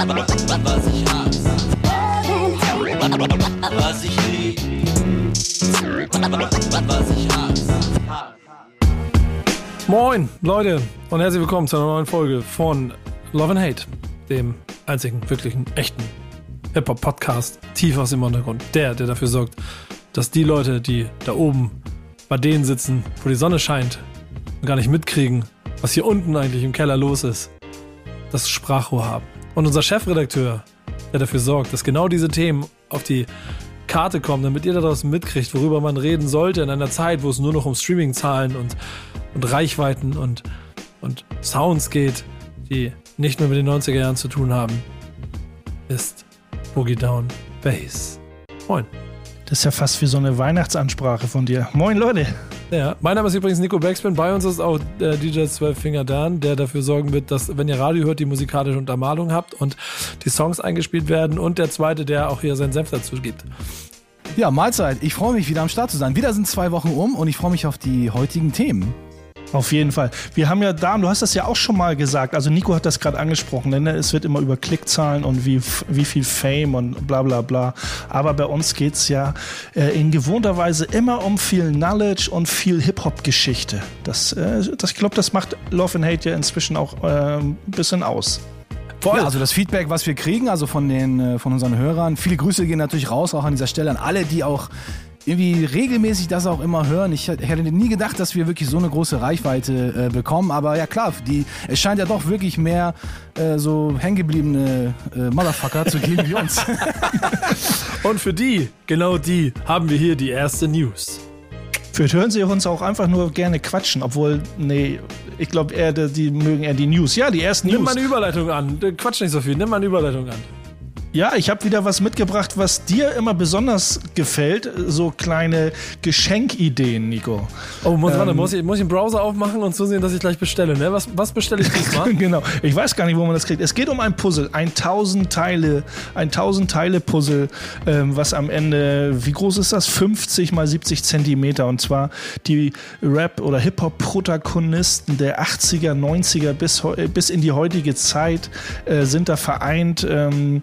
Was ich hasse. Was ich lieb. Was ich hasse. Moin, Leute, und herzlich willkommen zu einer neuen Folge von Love and Hate, dem einzigen, wirklichen, echten Hip-Hop-Podcast, tief aus dem Untergrund. Der, der dafür sorgt, dass die Leute, die da oben bei denen sitzen, wo die Sonne scheint und gar nicht mitkriegen, was hier unten eigentlich im Keller los ist, das Sprachrohr haben. Und unser Chefredakteur, der dafür sorgt, dass genau diese Themen auf die Karte kommen, damit ihr daraus mitkriegt, worüber man reden sollte in einer Zeit, wo es nur noch um Streaming-Zahlen und, und Reichweiten und, und Sounds geht, die nicht mehr mit den 90er Jahren zu tun haben, ist Boogie Down Bass. Moin. Das ist ja fast wie so eine Weihnachtsansprache von dir. Moin Leute. Ja, mein Name ist übrigens Nico Backspin. Bei uns ist auch äh, DJ 12 Finger Dan, der dafür sorgen wird, dass, wenn ihr Radio hört, die musikalische Untermalung habt und die Songs eingespielt werden. Und der zweite, der auch hier seinen Senf dazu gibt. Ja, Mahlzeit. Ich freue mich, wieder am Start zu sein. Wieder sind zwei Wochen um und ich freue mich auf die heutigen Themen. Auf jeden Fall. Wir haben ja da, du hast das ja auch schon mal gesagt, also Nico hat das gerade angesprochen, denn es wird immer über Klickzahlen und wie, wie viel Fame und bla bla bla. Aber bei uns geht es ja äh, in gewohnter Weise immer um viel Knowledge und viel Hip-Hop-Geschichte. Das, äh, das, ich glaube, das macht Love and Hate ja inzwischen auch äh, ein bisschen aus. Voll. Ja, also das Feedback, was wir kriegen, also von den äh, von unseren Hörern, viele Grüße gehen natürlich raus, auch an dieser Stelle an alle, die auch irgendwie regelmäßig das auch immer hören. Ich hätte nie gedacht, dass wir wirklich so eine große Reichweite äh, bekommen. Aber ja klar, die, es scheint ja doch wirklich mehr äh, so hängengebliebene äh, Motherfucker zu geben wie uns. Und für die, genau die, haben wir hier die erste News. Vielleicht hören sie uns auch einfach nur gerne quatschen, obwohl, nee, ich glaube eher, die mögen eher die News. Ja, die ersten Nimm News. mal eine Überleitung an. Quatsch nicht so viel, nimm mal eine Überleitung an. Ja, ich habe wieder was mitgebracht, was dir immer besonders gefällt. So kleine Geschenkideen, Nico. Oh, muss, ähm, warte, muss ich, muss ich den Browser aufmachen und zusehen, dass ich gleich bestelle, ne? Was, was bestelle ich diesmal? genau. Ich weiß gar nicht, wo man das kriegt. Es geht um ein Puzzle, ein 1000 Teile, ein 1000 Teile Puzzle, ähm, was am Ende, wie groß ist das? 50 mal 70 Zentimeter. Und zwar die Rap- oder Hip-Hop-Protagonisten der 80er, 90er bis, bis in die heutige Zeit äh, sind da vereint. Ähm,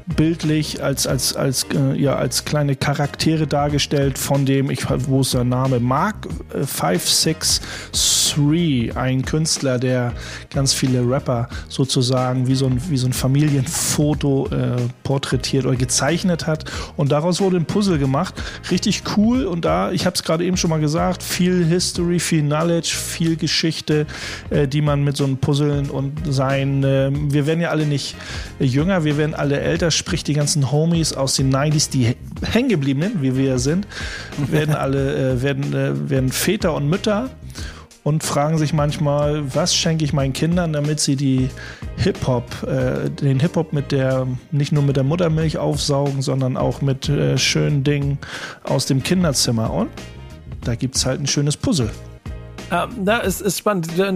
bildlich als, als, als, äh, ja, als kleine Charaktere dargestellt von dem, ich, wo ist der Name? Mark 563, äh, ein Künstler, der ganz viele Rapper sozusagen wie so ein, wie so ein Familienfoto äh, porträtiert oder gezeichnet hat. Und daraus wurde ein Puzzle gemacht. Richtig cool. Und da, ich habe es gerade eben schon mal gesagt, viel History, viel Knowledge, viel Geschichte, äh, die man mit so einem Puzzeln und sein, äh, wir werden ja alle nicht jünger, wir werden alle älter, sprich die ganzen Homies aus den 90s, die hängen gebliebenen, wie wir sind, werden alle, äh, werden, äh, werden Väter und Mütter und fragen sich manchmal, was schenke ich meinen Kindern, damit sie die Hip-Hop, äh, den Hip-Hop mit der, nicht nur mit der Muttermilch aufsaugen, sondern auch mit äh, schönen Dingen aus dem Kinderzimmer. Und da gibt es halt ein schönes Puzzle. Ja, da ist, ist spannend. Der,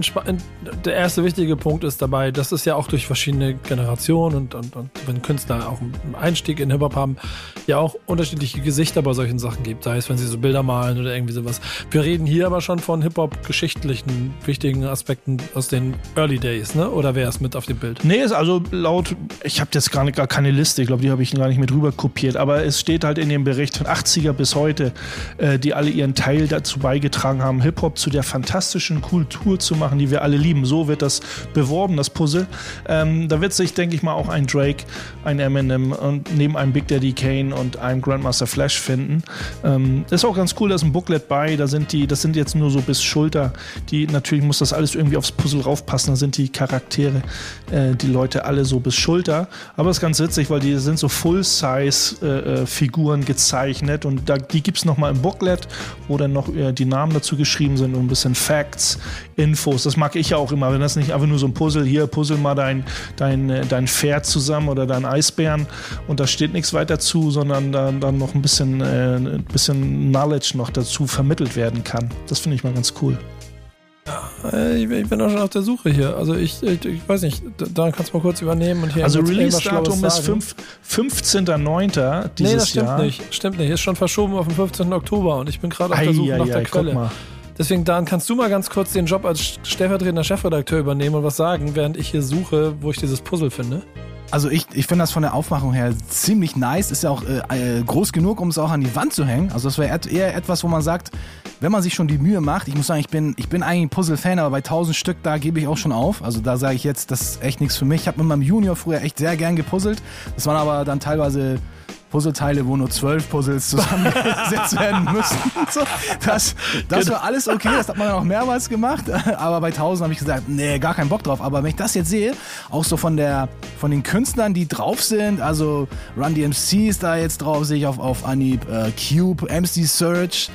der, erste wichtige Punkt ist dabei, dass es ja auch durch verschiedene Generationen und, und, und wenn Künstler auch einen Einstieg in Hip-Hop haben, ja auch unterschiedliche Gesichter bei solchen Sachen gibt. Sei es, wenn sie so Bilder malen oder irgendwie sowas. Wir reden hier aber schon von Hip-Hop-geschichtlichen, wichtigen Aspekten aus den Early Days, ne? Oder wer ist mit auf dem Bild? Nee, ist also laut, ich habe jetzt gar, nicht, gar keine Liste, ich glaube, die habe ich gar nicht mit rüber kopiert, aber es steht halt in dem Bericht von 80er bis heute, äh, die alle ihren Teil dazu beigetragen haben, Hip-Hop zu der Fantasie fantastischen Kultur zu machen, die wir alle lieben. So wird das beworben, das Puzzle. Ähm, da wird sich, denke ich mal, auch ein Drake, ein Eminem und neben einem Big Daddy Kane und einem Grandmaster Flash finden. Ähm, ist auch ganz cool, da ist ein Booklet bei. Da sind die, das sind jetzt nur so bis Schulter. Die natürlich muss das alles irgendwie aufs Puzzle raufpassen. Da sind die Charaktere, äh, die Leute alle so bis Schulter. Aber es ist ganz witzig, weil die sind so Full-Size-Figuren äh, äh gezeichnet und da, die gibt es nochmal im Booklet, wo dann noch äh, die Namen dazu geschrieben sind und ein bisschen Facts, Infos. Das mag ich ja auch immer, wenn das nicht einfach nur so ein Puzzle, hier puzzle mal dein, dein, dein Pferd zusammen oder dein Eisbären und da steht nichts weiter zu, sondern dann, dann noch ein bisschen, äh, ein bisschen Knowledge noch dazu vermittelt werden kann. Das finde ich mal ganz cool. Äh, ich bin auch schon auf der Suche hier. Also ich, ich, ich weiß nicht, da kannst du mal kurz übernehmen und hier. Also Release-Datum ist 15.09. dieses Nee, das stimmt Jahr. nicht. Stimmt nicht. Ist schon verschoben auf den 15. Oktober und ich bin gerade auf der Suche Ei, nach ei, der ei, Quelle. Deswegen, Dan, kannst du mal ganz kurz den Job als stellvertretender Chefredakteur übernehmen und was sagen, während ich hier suche, wo ich dieses Puzzle finde? Also ich, ich finde das von der Aufmachung her ziemlich nice. Ist ja auch äh, äh, groß genug, um es auch an die Wand zu hängen. Also das wäre eher etwas, wo man sagt, wenn man sich schon die Mühe macht, ich muss sagen, ich bin, ich bin eigentlich ein Puzzle-Fan, aber bei 1000 Stück, da gebe ich auch schon auf. Also da sage ich jetzt, das ist echt nichts für mich. Ich habe mit meinem Junior früher echt sehr gern gepuzzelt. Das waren aber dann teilweise Puzzleteile, wo nur zwölf Puzzles zusammengesetzt werden müssen. So, das das war alles okay, das hat man auch mehrmals gemacht. Aber bei 1000 habe ich gesagt, nee, gar keinen Bock drauf. Aber wenn ich das jetzt sehe, auch so von, der, von den Künstlern, die drauf sind, also Run DMC ist da jetzt drauf, sehe ich auf, auf Anhieb, äh, Cube, MC Search,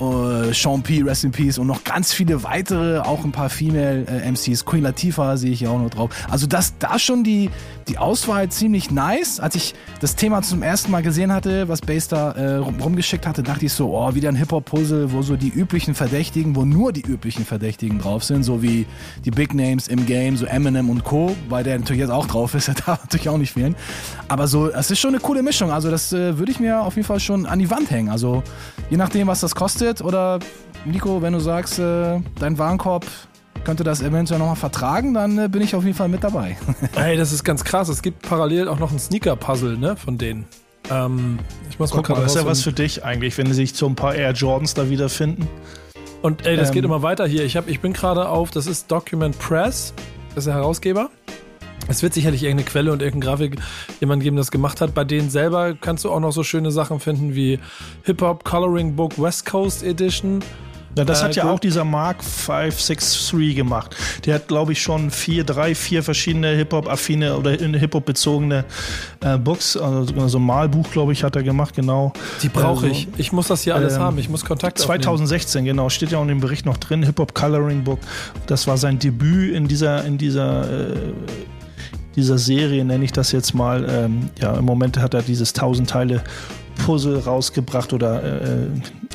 äh, Sean P, Rest in Peace und noch ganz viele weitere, auch ein paar Female äh, MCs. Queen Latifah sehe ich hier auch noch drauf. Also das da schon die, die Auswahl ziemlich nice. Als ich das Thema zum ersten Mal gesehen hatte, was Bass da äh, rum, rumgeschickt hatte, dachte ich so, oh, wieder ein Hip-Hop-Puzzle, wo so die üblichen Verdächtigen, wo nur die üblichen Verdächtigen drauf sind, so wie die Big Names im Game, so Eminem und Co., weil der natürlich jetzt auch drauf ist, der darf natürlich auch nicht fehlen. Aber so, es ist schon eine coole Mischung. Also das äh, würde ich mir auf jeden Fall schon an die Wand hängen. Also je nachdem, was das kostet oder Nico, wenn du sagst, äh, dein Warenkorb könnte das eventuell nochmal vertragen, dann äh, bin ich auf jeden Fall mit dabei. Ey, das ist ganz krass. Es gibt parallel auch noch ein Sneaker-Puzzle, ne, von denen. Ähm, ich muss Guck mal, das ist ja was für dich eigentlich, wenn sich so ein paar Air Jordans da wiederfinden. Und ey, das Ähm. geht immer weiter hier. Ich, hab, ich bin gerade auf, das ist Document Press, das ist der Herausgeber. Es wird sicherlich irgendeine Quelle und irgendeine Grafik jemand geben, das gemacht hat. Bei denen selber kannst du auch noch so schöne Sachen finden wie Hip-Hop Coloring Book West Coast Edition. Ja, das Äh, hat ja auch dieser Mark 563 gemacht. Der hat, glaube ich, schon vier, drei, vier verschiedene Hip-Hop-affine oder Hip-Hop-bezogene äh, Books, also so ein Malbuch, glaube ich, hat er gemacht, genau. Die brauche Äh, ich. Ich muss das hier alles ähm, haben. Ich muss Kontakt aufnehmen. 2016, genau, steht ja auch in dem Bericht noch drin, Hip-Hop Coloring Book. Das war sein Debüt in dieser, in dieser, äh, dieser Serie, nenne ich das jetzt mal. Ähm, ja, im Moment hat er dieses 1000 Teile Puzzle rausgebracht oder äh,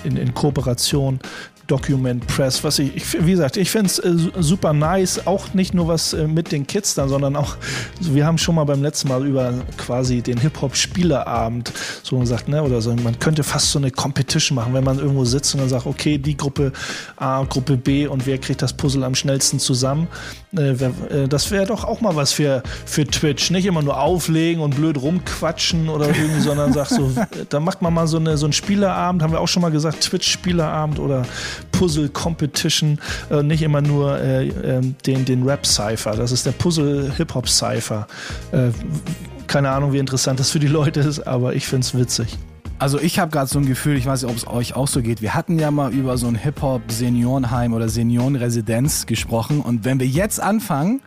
in, in Kooperation. Document Press, was ich, ich wie gesagt, ich finde es äh, su- super nice, auch nicht nur was äh, mit den Kids dann, sondern auch, wir haben schon mal beim letzten Mal über quasi den Hip-Hop-Spieleabend so gesagt, ne, oder so, man könnte fast so eine Competition machen, wenn man irgendwo sitzt und dann sagt, okay, die Gruppe A, Gruppe B und wer kriegt das Puzzle am schnellsten zusammen, das wäre doch auch mal was für, für Twitch, nicht immer nur auflegen und blöd rumquatschen oder irgendwie, sondern sagt so, da macht man mal so, eine, so einen Spieleabend, haben wir auch schon mal gesagt, Twitch-Spieleabend oder Puzzle-Competition, äh, nicht immer nur äh, ähm, den, den Rap-Cypher, das ist der Puzzle-Hip-Hop-Cypher. Äh, keine Ahnung, wie interessant das für die Leute ist, aber ich finde es witzig. Also ich habe gerade so ein Gefühl, ich weiß nicht, ob es euch auch so geht. Wir hatten ja mal über so ein Hip-Hop-Seniorenheim oder Seniorenresidenz gesprochen. Und wenn wir jetzt anfangen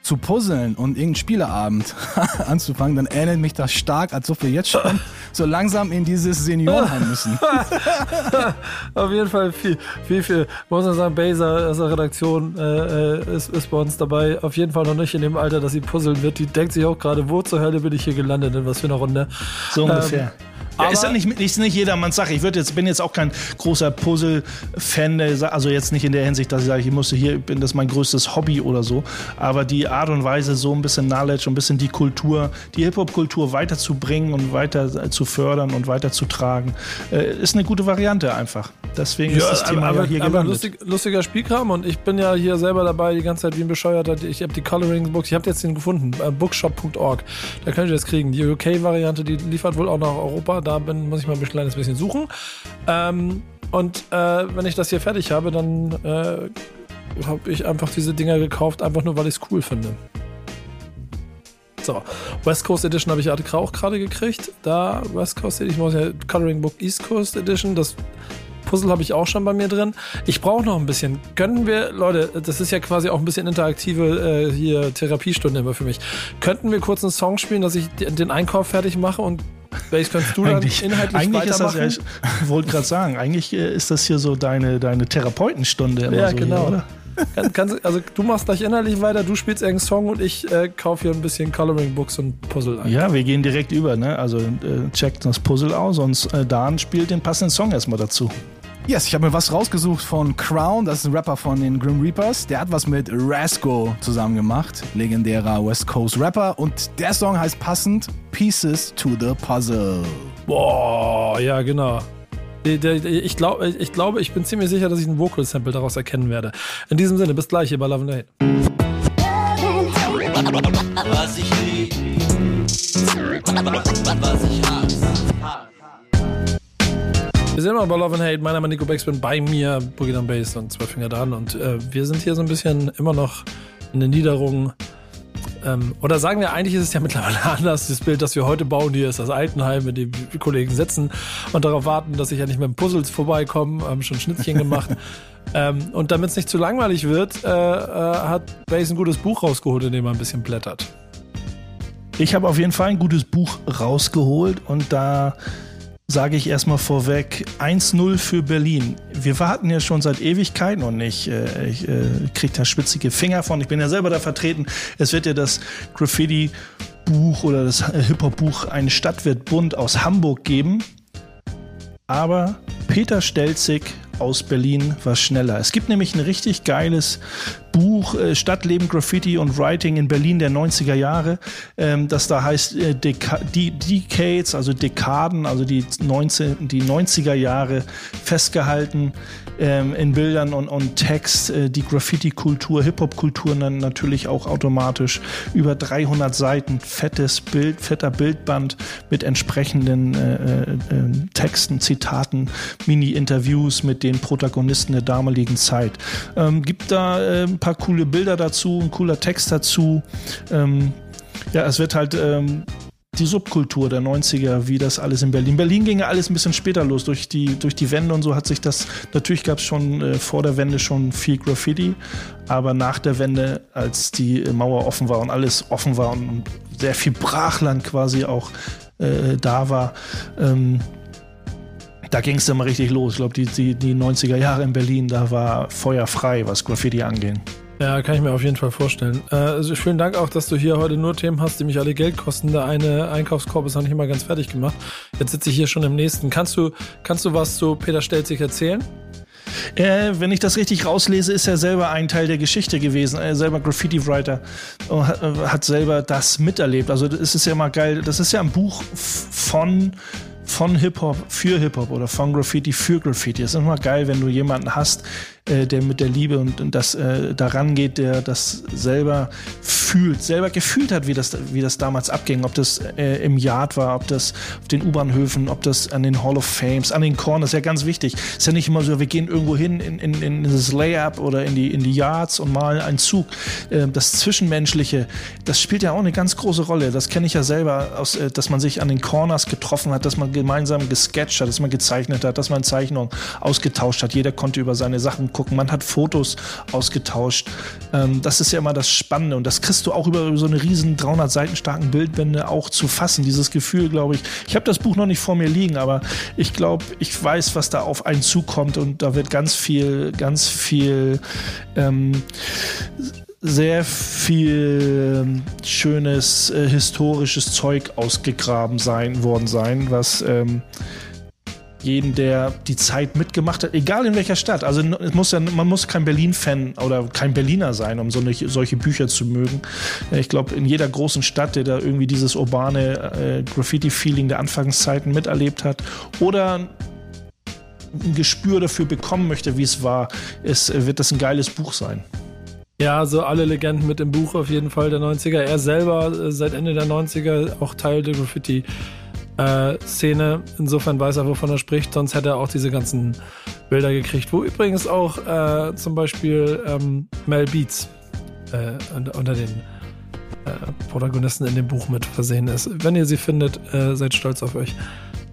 zu puzzeln und irgendeinen Spieleabend anzufangen, dann erinnert mich das stark, als ob wir jetzt schon so langsam in dieses Seniorenheim müssen. Auf jeden Fall viel, viel, viel. Muss man sagen, Baser aus der Redaktion äh, äh, ist, ist bei uns dabei. Auf jeden Fall noch nicht in dem Alter, dass sie puzzeln wird. Die denkt sich auch gerade, wo zur Hölle bin ich hier gelandet? In was für eine Runde? So ungefähr. Ja, ist ja aber- nicht, ist nicht jedermanns Sache. Ich jetzt, bin jetzt auch kein großer Puzzle-Fan, also jetzt nicht in der Hinsicht, dass ich sage, ich musste hier, bin das mein größtes Hobby oder so. Aber die Art und Weise, so ein bisschen Knowledge und ein bisschen die Kultur, die Hip-Hop-Kultur weiterzubringen und weiter zu fördern und weiterzutragen, äh, ist eine gute Variante einfach. Deswegen ist das Thema aber, ja hier aber lustig, lustiger Spielkram und ich bin ja hier selber dabei die ganze Zeit wie ein Bescheuerter. Ich habe die Coloring Books, ich habe jetzt den gefunden, äh, bookshop.org. Da könnt ihr das kriegen. Die UK-Variante, die liefert wohl auch nach Europa. Da bin, muss ich mal ein kleines bisschen suchen. Ähm, und äh, wenn ich das hier fertig habe, dann äh, habe ich einfach diese Dinger gekauft, einfach nur, weil ich es cool finde. So, West Coast Edition habe ich auch gerade gekriegt. Da, West Coast Edition, ich muss ja Coloring Book East Coast Edition, das Puzzle habe ich auch schon bei mir drin. Ich brauche noch ein bisschen. Könnten wir, Leute, das ist ja quasi auch ein bisschen interaktive äh, hier Therapiestunde immer für mich. Könnten wir kurz einen Song spielen, dass ich den Einkauf fertig mache und Base kannst du dann Eigentlich, inhaltlich eigentlich ist das, weitermachen? ich wollte gerade sagen, eigentlich äh, ist das hier so deine, deine Therapeutenstunde immer Ja, so genau. Hier, oder? Kann, also du machst gleich inhaltlich weiter, du spielst irgendeinen Song und ich äh, kaufe hier ein bisschen Coloring Books und Puzzle ein. Ja, wir gehen direkt über, ne? Also äh, checkt das Puzzle aus und äh, Dan spielt den passenden Song erstmal dazu. Yes, ich habe mir was rausgesucht von Crown, das ist ein Rapper von den Grim Reapers. Der hat was mit Rasco zusammen gemacht, legendärer West Coast Rapper. Und der Song heißt passend Pieces to the Puzzle. Boah, ja, genau. Der- der- Ich, glaub, ich glaube, ich bin ziemlich sicher, dass ich ein Vocal-Sample daraus erkennen werde. In diesem Sinne, bis gleich hier bei Love and Hate. Was ich lieb, Was, was ich hasse. Wir sind immer bei Love and Hate. Mein Name ist Nico Beckspin, bei mir Boogie Down Bass und Zwei Finger Dan. Und äh, wir sind hier so ein bisschen immer noch in der Niederung. Ähm, oder sagen wir, eigentlich ist es ja mittlerweile anders. Das Bild, das wir heute bauen, hier ist das Altenheim, in dem die Kollegen sitzen und darauf warten, dass ich ja nicht mit dem Puzzles vorbeikommen. Haben schon Schnittchen gemacht. ähm, und damit es nicht zu langweilig wird, äh, äh, hat Bass ein gutes Buch rausgeholt, in dem er ein bisschen blättert. Ich habe auf jeden Fall ein gutes Buch rausgeholt und da sage ich erstmal vorweg 1-0 für Berlin. Wir warten ja schon seit Ewigkeiten und ich, äh, ich äh, kriege da spitzige Finger von. Ich bin ja selber da vertreten. Es wird ja das Graffiti-Buch oder das Hip-Hop-Buch Eine Stadt wird bunt aus Hamburg geben. Aber Peter Stelzig aus Berlin war schneller. Es gibt nämlich ein richtig geiles Buch äh, Stadtleben, Graffiti und Writing in Berlin der 90er Jahre, ähm, das da heißt äh, Decades, also Dekaden, also die, 19, die 90er Jahre festgehalten ähm, in Bildern und, und Text, äh, die Graffiti-Kultur, Hip-Hop-Kultur dann natürlich auch automatisch über 300 Seiten, fettes Bild, fetter Bildband mit entsprechenden äh, äh, äh, Texten, Zitaten, Mini-Interviews mit den Protagonisten der damaligen Zeit. Ähm, gibt da ein paar coole Bilder dazu, ein cooler Text dazu. Ähm, ja, es wird halt ähm, die Subkultur der 90er, wie das alles in Berlin. Berlin ging ja alles ein bisschen später los. Durch die, durch die Wende und so hat sich das, natürlich gab es schon äh, vor der Wende schon viel Graffiti, aber nach der Wende, als die Mauer offen war und alles offen war und sehr viel Brachland quasi auch äh, da war, ähm, da ging es dann mal richtig los. Ich glaube, die, die, die 90er Jahre in Berlin, da war Feuer frei, was Graffiti anging. Ja, kann ich mir auf jeden Fall vorstellen. Äh, also vielen Dank auch, dass du hier heute nur Themen hast, die mich alle Geld kosten. Der eine Einkaufskorb ist noch nicht mal ganz fertig gemacht. Jetzt sitze ich hier schon im nächsten. Kannst du, kannst du was zu Peter Stelzig erzählen? Äh, wenn ich das richtig rauslese, ist er selber ein Teil der Geschichte gewesen. Er selber Graffiti-Writer hat, hat selber das miterlebt. Also es ist ja immer geil. Das ist ja ein Buch von von Hip-Hop für Hip-Hop oder von Graffiti für Graffiti. Es ist immer geil, wenn du jemanden hast, äh, der mit der Liebe und, und das äh, daran geht, der das selber fühlt, selber gefühlt hat, wie das, wie das damals abging. Ob das äh, im Yard war, ob das auf den U-Bahnhöfen, ob das an den Hall of Fames, an den Corners, ja ganz wichtig. Ist ja nicht immer so, wir gehen irgendwo hin in, in, in das Layup oder in die, in die Yards und malen einen Zug. Äh, das Zwischenmenschliche, das spielt ja auch eine ganz große Rolle. Das kenne ich ja selber, aus, äh, dass man sich an den Corners getroffen hat, dass man gemeinsam gesketcht hat, dass man gezeichnet hat, dass man Zeichnungen ausgetauscht hat. Jeder konnte über seine Sachen gucken. Man hat Fotos ausgetauscht. Ähm, das ist ja immer das Spannende und das kriegst du auch über, so eine riesen 300 Seiten starken Bildbände auch zu fassen. Dieses Gefühl, glaube ich. Ich habe das Buch noch nicht vor mir liegen, aber ich glaube, ich weiß, was da auf einen zukommt und da wird ganz viel, ganz viel ähm, sehr viel ähm, schönes äh, historisches Zeug ausgegraben sein worden sein, was ähm, jeden, der die Zeit mitgemacht hat, egal in welcher Stadt. Also es muss ja, man muss kein Berlin-Fan oder kein Berliner sein, um so eine, solche Bücher zu mögen. Ich glaube, in jeder großen Stadt, der da irgendwie dieses urbane äh, Graffiti-Feeling der Anfangszeiten miterlebt hat oder ein Gespür dafür bekommen möchte, wie es war, ist, wird das ein geiles Buch sein. Ja, so alle Legenden mit dem Buch auf jeden Fall der 90er. Er selber äh, seit Ende der 90er auch Teil der Graffiti äh, Szene. Insofern weiß er, wovon er spricht. Sonst hätte er auch diese ganzen Bilder gekriegt. Wo übrigens auch äh, zum Beispiel ähm, Mel Beats äh, unter den äh, Protagonisten in dem Buch mit versehen ist. Wenn ihr sie findet, äh, seid stolz auf euch.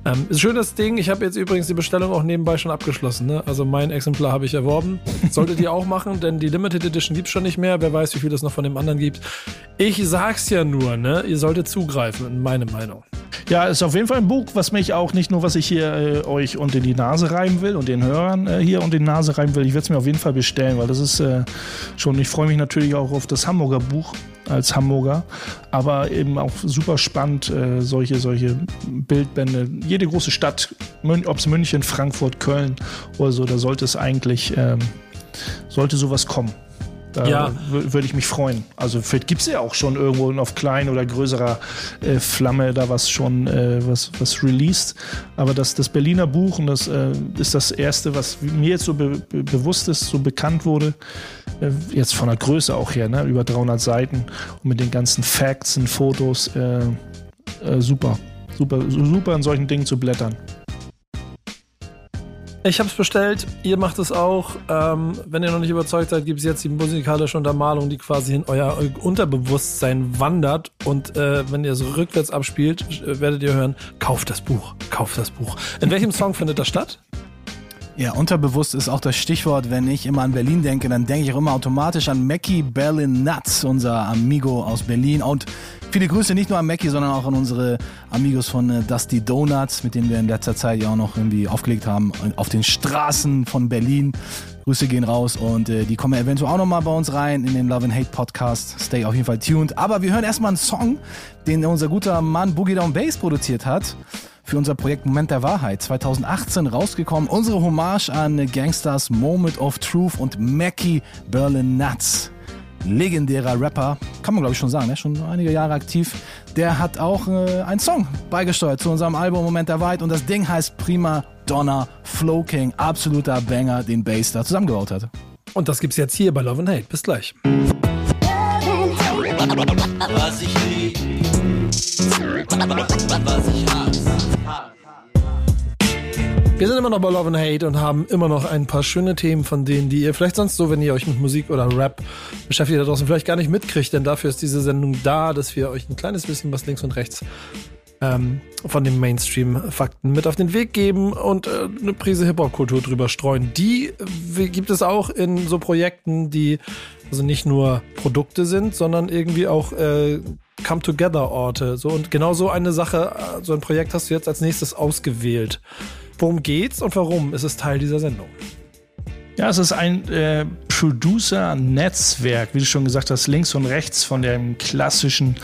Ähm, ist ein schönes Ding. Ich habe jetzt übrigens die Bestellung auch nebenbei schon abgeschlossen. Ne? Also mein Exemplar habe ich erworben. Solltet ihr auch machen, denn die Limited Edition gibt es schon nicht mehr. Wer weiß, wie viel es noch von dem anderen gibt. Ich sag's ja nur, ne? Ihr solltet zugreifen, meine Meinung. Ja, ist auf jeden Fall ein Buch, was mich auch nicht nur, was ich hier äh, euch unter die Nase reiben will und den Hörern äh, hier unter die Nase reiben will. Ich werde es mir auf jeden Fall bestellen, weil das ist äh, schon, ich freue mich natürlich auch auf das Hamburger Buch als Hamburger, aber eben auch super spannend, äh, solche, solche Bildbände. Jede große Stadt, ob es München, Frankfurt, Köln oder so, da sollte es eigentlich, ähm, sollte sowas kommen. Da Ja. würde ich mich freuen. Also vielleicht gibt es ja auch schon irgendwo auf klein oder größerer äh, Flamme da was schon äh, was, was released. Aber das, das Berliner Buch, und das äh, ist das erste, was mir jetzt so be be bewusst ist, so bekannt wurde, äh, jetzt von der Größe auch her, ne? über 300 Seiten und mit den ganzen Facts und Fotos. Äh, äh, super. Super, super in solchen Dingen zu blättern. Ich habe es bestellt, ihr macht es auch. Ähm, wenn ihr noch nicht überzeugt seid, gibt es jetzt die musikalische Untermalung, die quasi in euer Unterbewusstsein wandert. Und äh, wenn ihr es rückwärts abspielt, äh, werdet ihr hören, kauft das Buch, kauft das Buch. In welchem Song findet das statt? Ja, unterbewusst ist auch das Stichwort. Wenn ich immer an Berlin denke, dann denke ich auch immer automatisch an Mackie Berlin Nuts, unser Amigo aus Berlin. Und viele Grüße nicht nur an Mackie, sondern auch an unsere Amigos von äh, Dusty Donuts, mit denen wir in letzter Zeit ja auch noch irgendwie aufgelegt haben, auf den Straßen von Berlin. Grüße gehen raus und äh, die kommen eventuell auch nochmal bei uns rein in den Love and Hate Podcast. Stay auf jeden Fall tuned. Aber wir hören erstmal einen Song, den unser guter Mann Boogie Down Bass produziert hat für unser Projekt Moment der Wahrheit 2018 rausgekommen. Unsere Hommage an Gangsters Moment of Truth und Mackie Berlin Nuts. Legendärer Rapper, kann man glaube ich schon sagen, ne? schon einige Jahre aktiv. Der hat auch äh, einen Song beigesteuert zu unserem Album Moment der Wahrheit und das Ding heißt Prima Donna Flow King. Absoluter Banger, den Bass da zusammengebaut hat. Und das gibt's jetzt hier bei Love and Hate. Bis gleich. Was ich Wir sind immer noch bei Love and Hate und haben immer noch ein paar schöne Themen von denen, die ihr vielleicht sonst so, wenn ihr euch mit Musik oder Rap beschäftigt da draußen, vielleicht gar nicht mitkriegt, denn dafür ist diese Sendung da, dass wir euch ein kleines bisschen was links und rechts ähm, von den Mainstream-Fakten mit auf den Weg geben und äh, eine Prise Hip-Hop-Kultur drüber streuen. Die äh, gibt es auch in so Projekten, die also nicht nur Produkte sind, sondern irgendwie auch äh, Come-Together-Orte. So, und genau so eine Sache, äh, so ein Projekt hast du jetzt als nächstes ausgewählt. Worum geht's und warum ist es Teil dieser Sendung? Ja, es ist ein äh, Producer-Netzwerk, wie du schon gesagt hast, links und rechts von den klassischen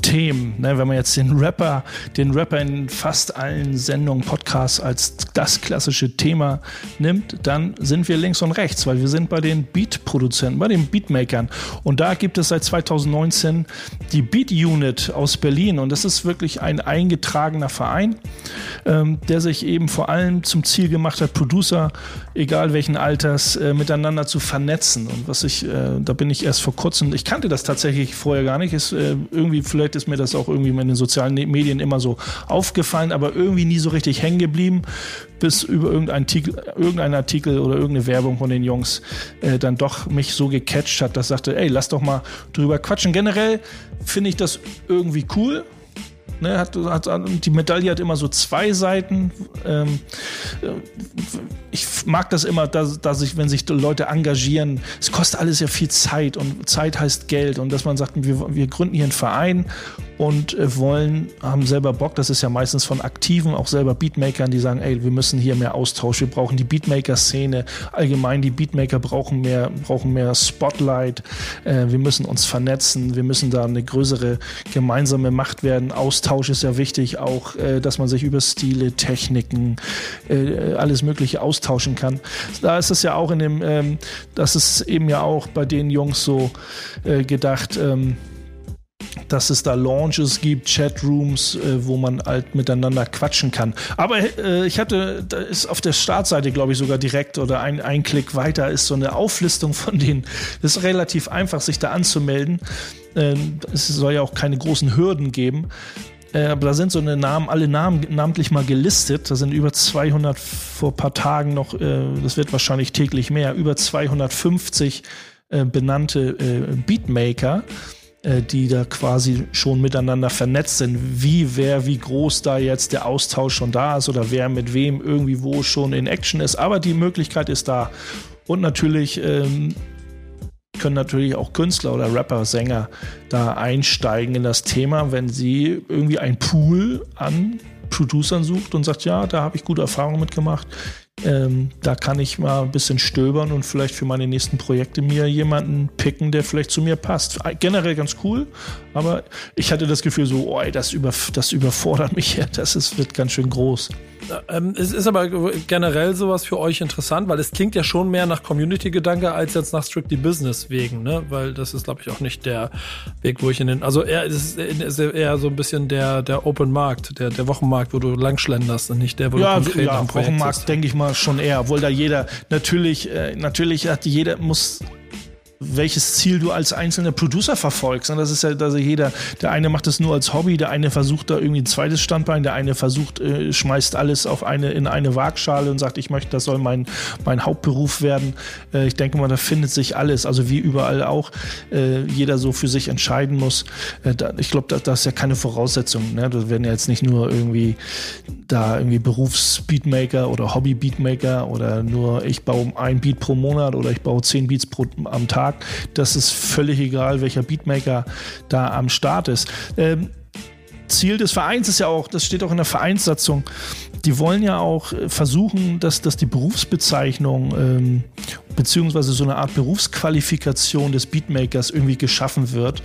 Themen. Ne, wenn man jetzt den Rapper, den Rapper in fast allen Sendungen, Podcasts als das klassische Thema nimmt, dann sind wir links und rechts, weil wir sind bei den Beat-Produzenten, bei den Beatmakern. Und da gibt es seit 2019 die Beat Unit aus Berlin. Und das ist wirklich ein eingetragener Verein, ähm, der sich eben vor allem zum Ziel gemacht hat, Producer, egal welchen Alter, das äh, miteinander zu vernetzen. Und was ich, äh, da bin ich erst vor kurzem, ich kannte das tatsächlich vorher gar nicht, ist äh, irgendwie, vielleicht ist mir das auch irgendwie in den sozialen ne-, Medien immer so aufgefallen, aber irgendwie nie so richtig hängen geblieben, bis über irgendein Artikel, irgendein Artikel oder irgendeine Werbung von den Jungs äh, dann doch mich so gecatcht hat, dass ich sagte, ey, lass doch mal drüber quatschen. Generell finde ich das irgendwie cool. Ne, hat, hat, die Medaille hat immer so zwei Seiten. Ähm, ich mag das immer, dass, dass sich, wenn sich Leute engagieren, es kostet alles ja viel Zeit und Zeit heißt Geld und dass man sagt, wir, wir gründen hier einen Verein und äh, wollen, haben selber Bock, das ist ja meistens von Aktiven, auch selber Beatmakern, die sagen, ey, wir müssen hier mehr Austausch, wir brauchen die Beatmaker-Szene, allgemein die Beatmaker brauchen mehr, brauchen mehr Spotlight, äh, wir müssen uns vernetzen, wir müssen da eine größere gemeinsame Macht werden. Austausch ist ja wichtig, auch, äh, dass man sich über Stile, Techniken, äh, alles Mögliche austauschen kann. Da ist es ja auch in dem, ähm, das ist eben ja auch bei den Jungs so äh, gedacht, ähm, dass es da Launches gibt, Chatrooms, äh, wo man halt miteinander quatschen kann. Aber äh, ich hatte, da ist auf der Startseite, glaube ich, sogar direkt oder ein, ein Klick weiter ist so eine Auflistung von denen. Das ist relativ einfach, sich da anzumelden. Äh, es soll ja auch keine großen Hürden geben. Äh, aber da sind so eine Namen, alle Namen namentlich mal gelistet. Da sind über 200 vor ein paar Tagen noch, äh, das wird wahrscheinlich täglich mehr, über 250 äh, benannte Beatmaker die da quasi schon miteinander vernetzt sind, wie, wer, wie groß da jetzt der Austausch schon da ist oder wer mit wem irgendwie wo schon in Action ist. Aber die Möglichkeit ist da. Und natürlich ähm, können natürlich auch Künstler oder Rapper, Sänger da einsteigen in das Thema, wenn sie irgendwie ein Pool an Producern sucht und sagt, ja, da habe ich gute Erfahrungen mitgemacht. Ähm, da kann ich mal ein bisschen stöbern und vielleicht für meine nächsten Projekte mir jemanden picken, der vielleicht zu mir passt. Generell ganz cool, aber ich hatte das Gefühl so, oh, das, über, das überfordert mich ja, das ist, wird ganz schön groß. Ähm, es ist aber generell sowas für euch interessant, weil es klingt ja schon mehr nach Community-Gedanke als jetzt nach Strictly Business wegen, ne? Weil das ist, glaube ich, auch nicht der Weg, wo ich in den. Also eher, es ist eher so ein bisschen der, der Open Markt, der, der Wochenmarkt, wo du langschlenderst und nicht der, wo ja, du konkret ja, am Projekt Wochenmarkt denke ich mal schon eher, obwohl da jeder, natürlich, äh, natürlich hat jeder, muss welches Ziel du als einzelner Producer verfolgst. Und das ist ja, also jeder, der eine macht das nur als Hobby, der eine versucht da irgendwie ein zweites Standbein, der eine versucht, äh, schmeißt alles auf eine, in eine Waagschale und sagt, ich möchte, das soll mein, mein Hauptberuf werden. Äh, ich denke mal, da findet sich alles, also wie überall auch, äh, jeder so für sich entscheiden muss. Äh, da, ich glaube, da, das ist ja keine Voraussetzung. Ne? Da werden ja jetzt nicht nur irgendwie da irgendwie Berufsbeatmaker oder Hobby-Beatmaker oder nur ich baue ein Beat pro Monat oder ich baue zehn Beats pro, am Tag. Das ist völlig egal, welcher Beatmaker da am Start ist. Ähm, Ziel des Vereins ist ja auch, das steht auch in der Vereinssatzung, die wollen ja auch äh, versuchen, dass, dass die Berufsbezeichnung ähm, beziehungsweise so eine Art Berufsqualifikation des Beatmakers irgendwie geschaffen wird.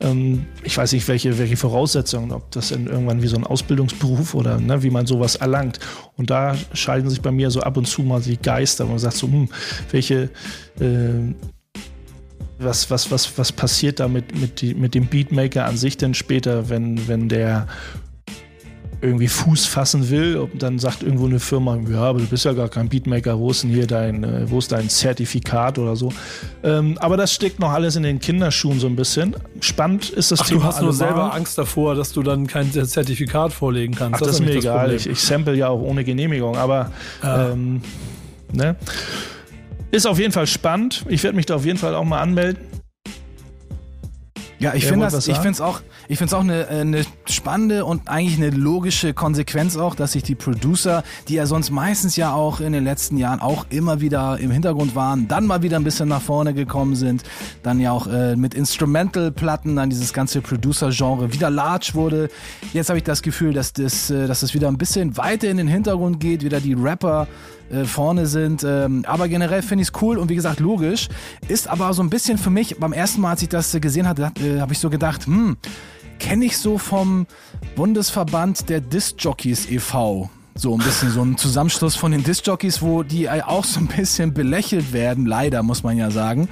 Ähm, ich weiß nicht, welche, welche Voraussetzungen, ob das in irgendwann wie so ein Ausbildungsberuf oder ne, wie man sowas erlangt. Und da scheiden sich bei mir so ab und zu mal die Geister, man sagt so, hm, welche äh, was, was, was, was passiert da mit, mit, die, mit dem Beatmaker an sich denn später, wenn, wenn der irgendwie Fuß fassen will, und dann sagt irgendwo eine Firma, ja, aber du bist ja gar kein Beatmaker, wo ist denn hier dein, äh, wo ist dein Zertifikat oder so. Ähm, aber das steckt noch alles in den Kinderschuhen so ein bisschen. Spannend ist das Ach, Thema. du hast nur selber Angst davor, dass du dann kein Zertifikat vorlegen kannst. Ach, das, ist mir egal. Ich, ich sample ja auch ohne Genehmigung, aber Ja. ähm, ne? Ist auf jeden Fall spannend. Ich werde mich da auf jeden Fall auch mal anmelden. Ja, ich finde das, ich finde es auch, ich finde es auch eine, äh, eine spannende und eigentlich eine logische Konsequenz auch, dass sich die Producer, die ja sonst meistens ja auch in den letzten Jahren auch immer wieder im Hintergrund waren, dann mal wieder ein bisschen nach vorne gekommen sind, dann ja auch äh, mit Instrumental-Platten, dann dieses ganze Producer-Genre wieder large wurde. Jetzt habe ich das Gefühl, dass das, äh, dass das wieder ein bisschen weiter in den Hintergrund geht, wieder die Rapper äh, vorne sind. Ähm, aber generell finde ich es cool und wie gesagt logisch. Ist aber so ein bisschen für mich, beim ersten Mal, als ich das äh, gesehen hatte, äh, habe ich so gedacht, hm, kenne ich so vom Bundesverband der Disc-Jockeys e.V. So ein bisschen so ein Zusammenschluss von den Disc-Jockeys, wo die äh, auch so ein bisschen belächelt werden, leider muss man ja sagen.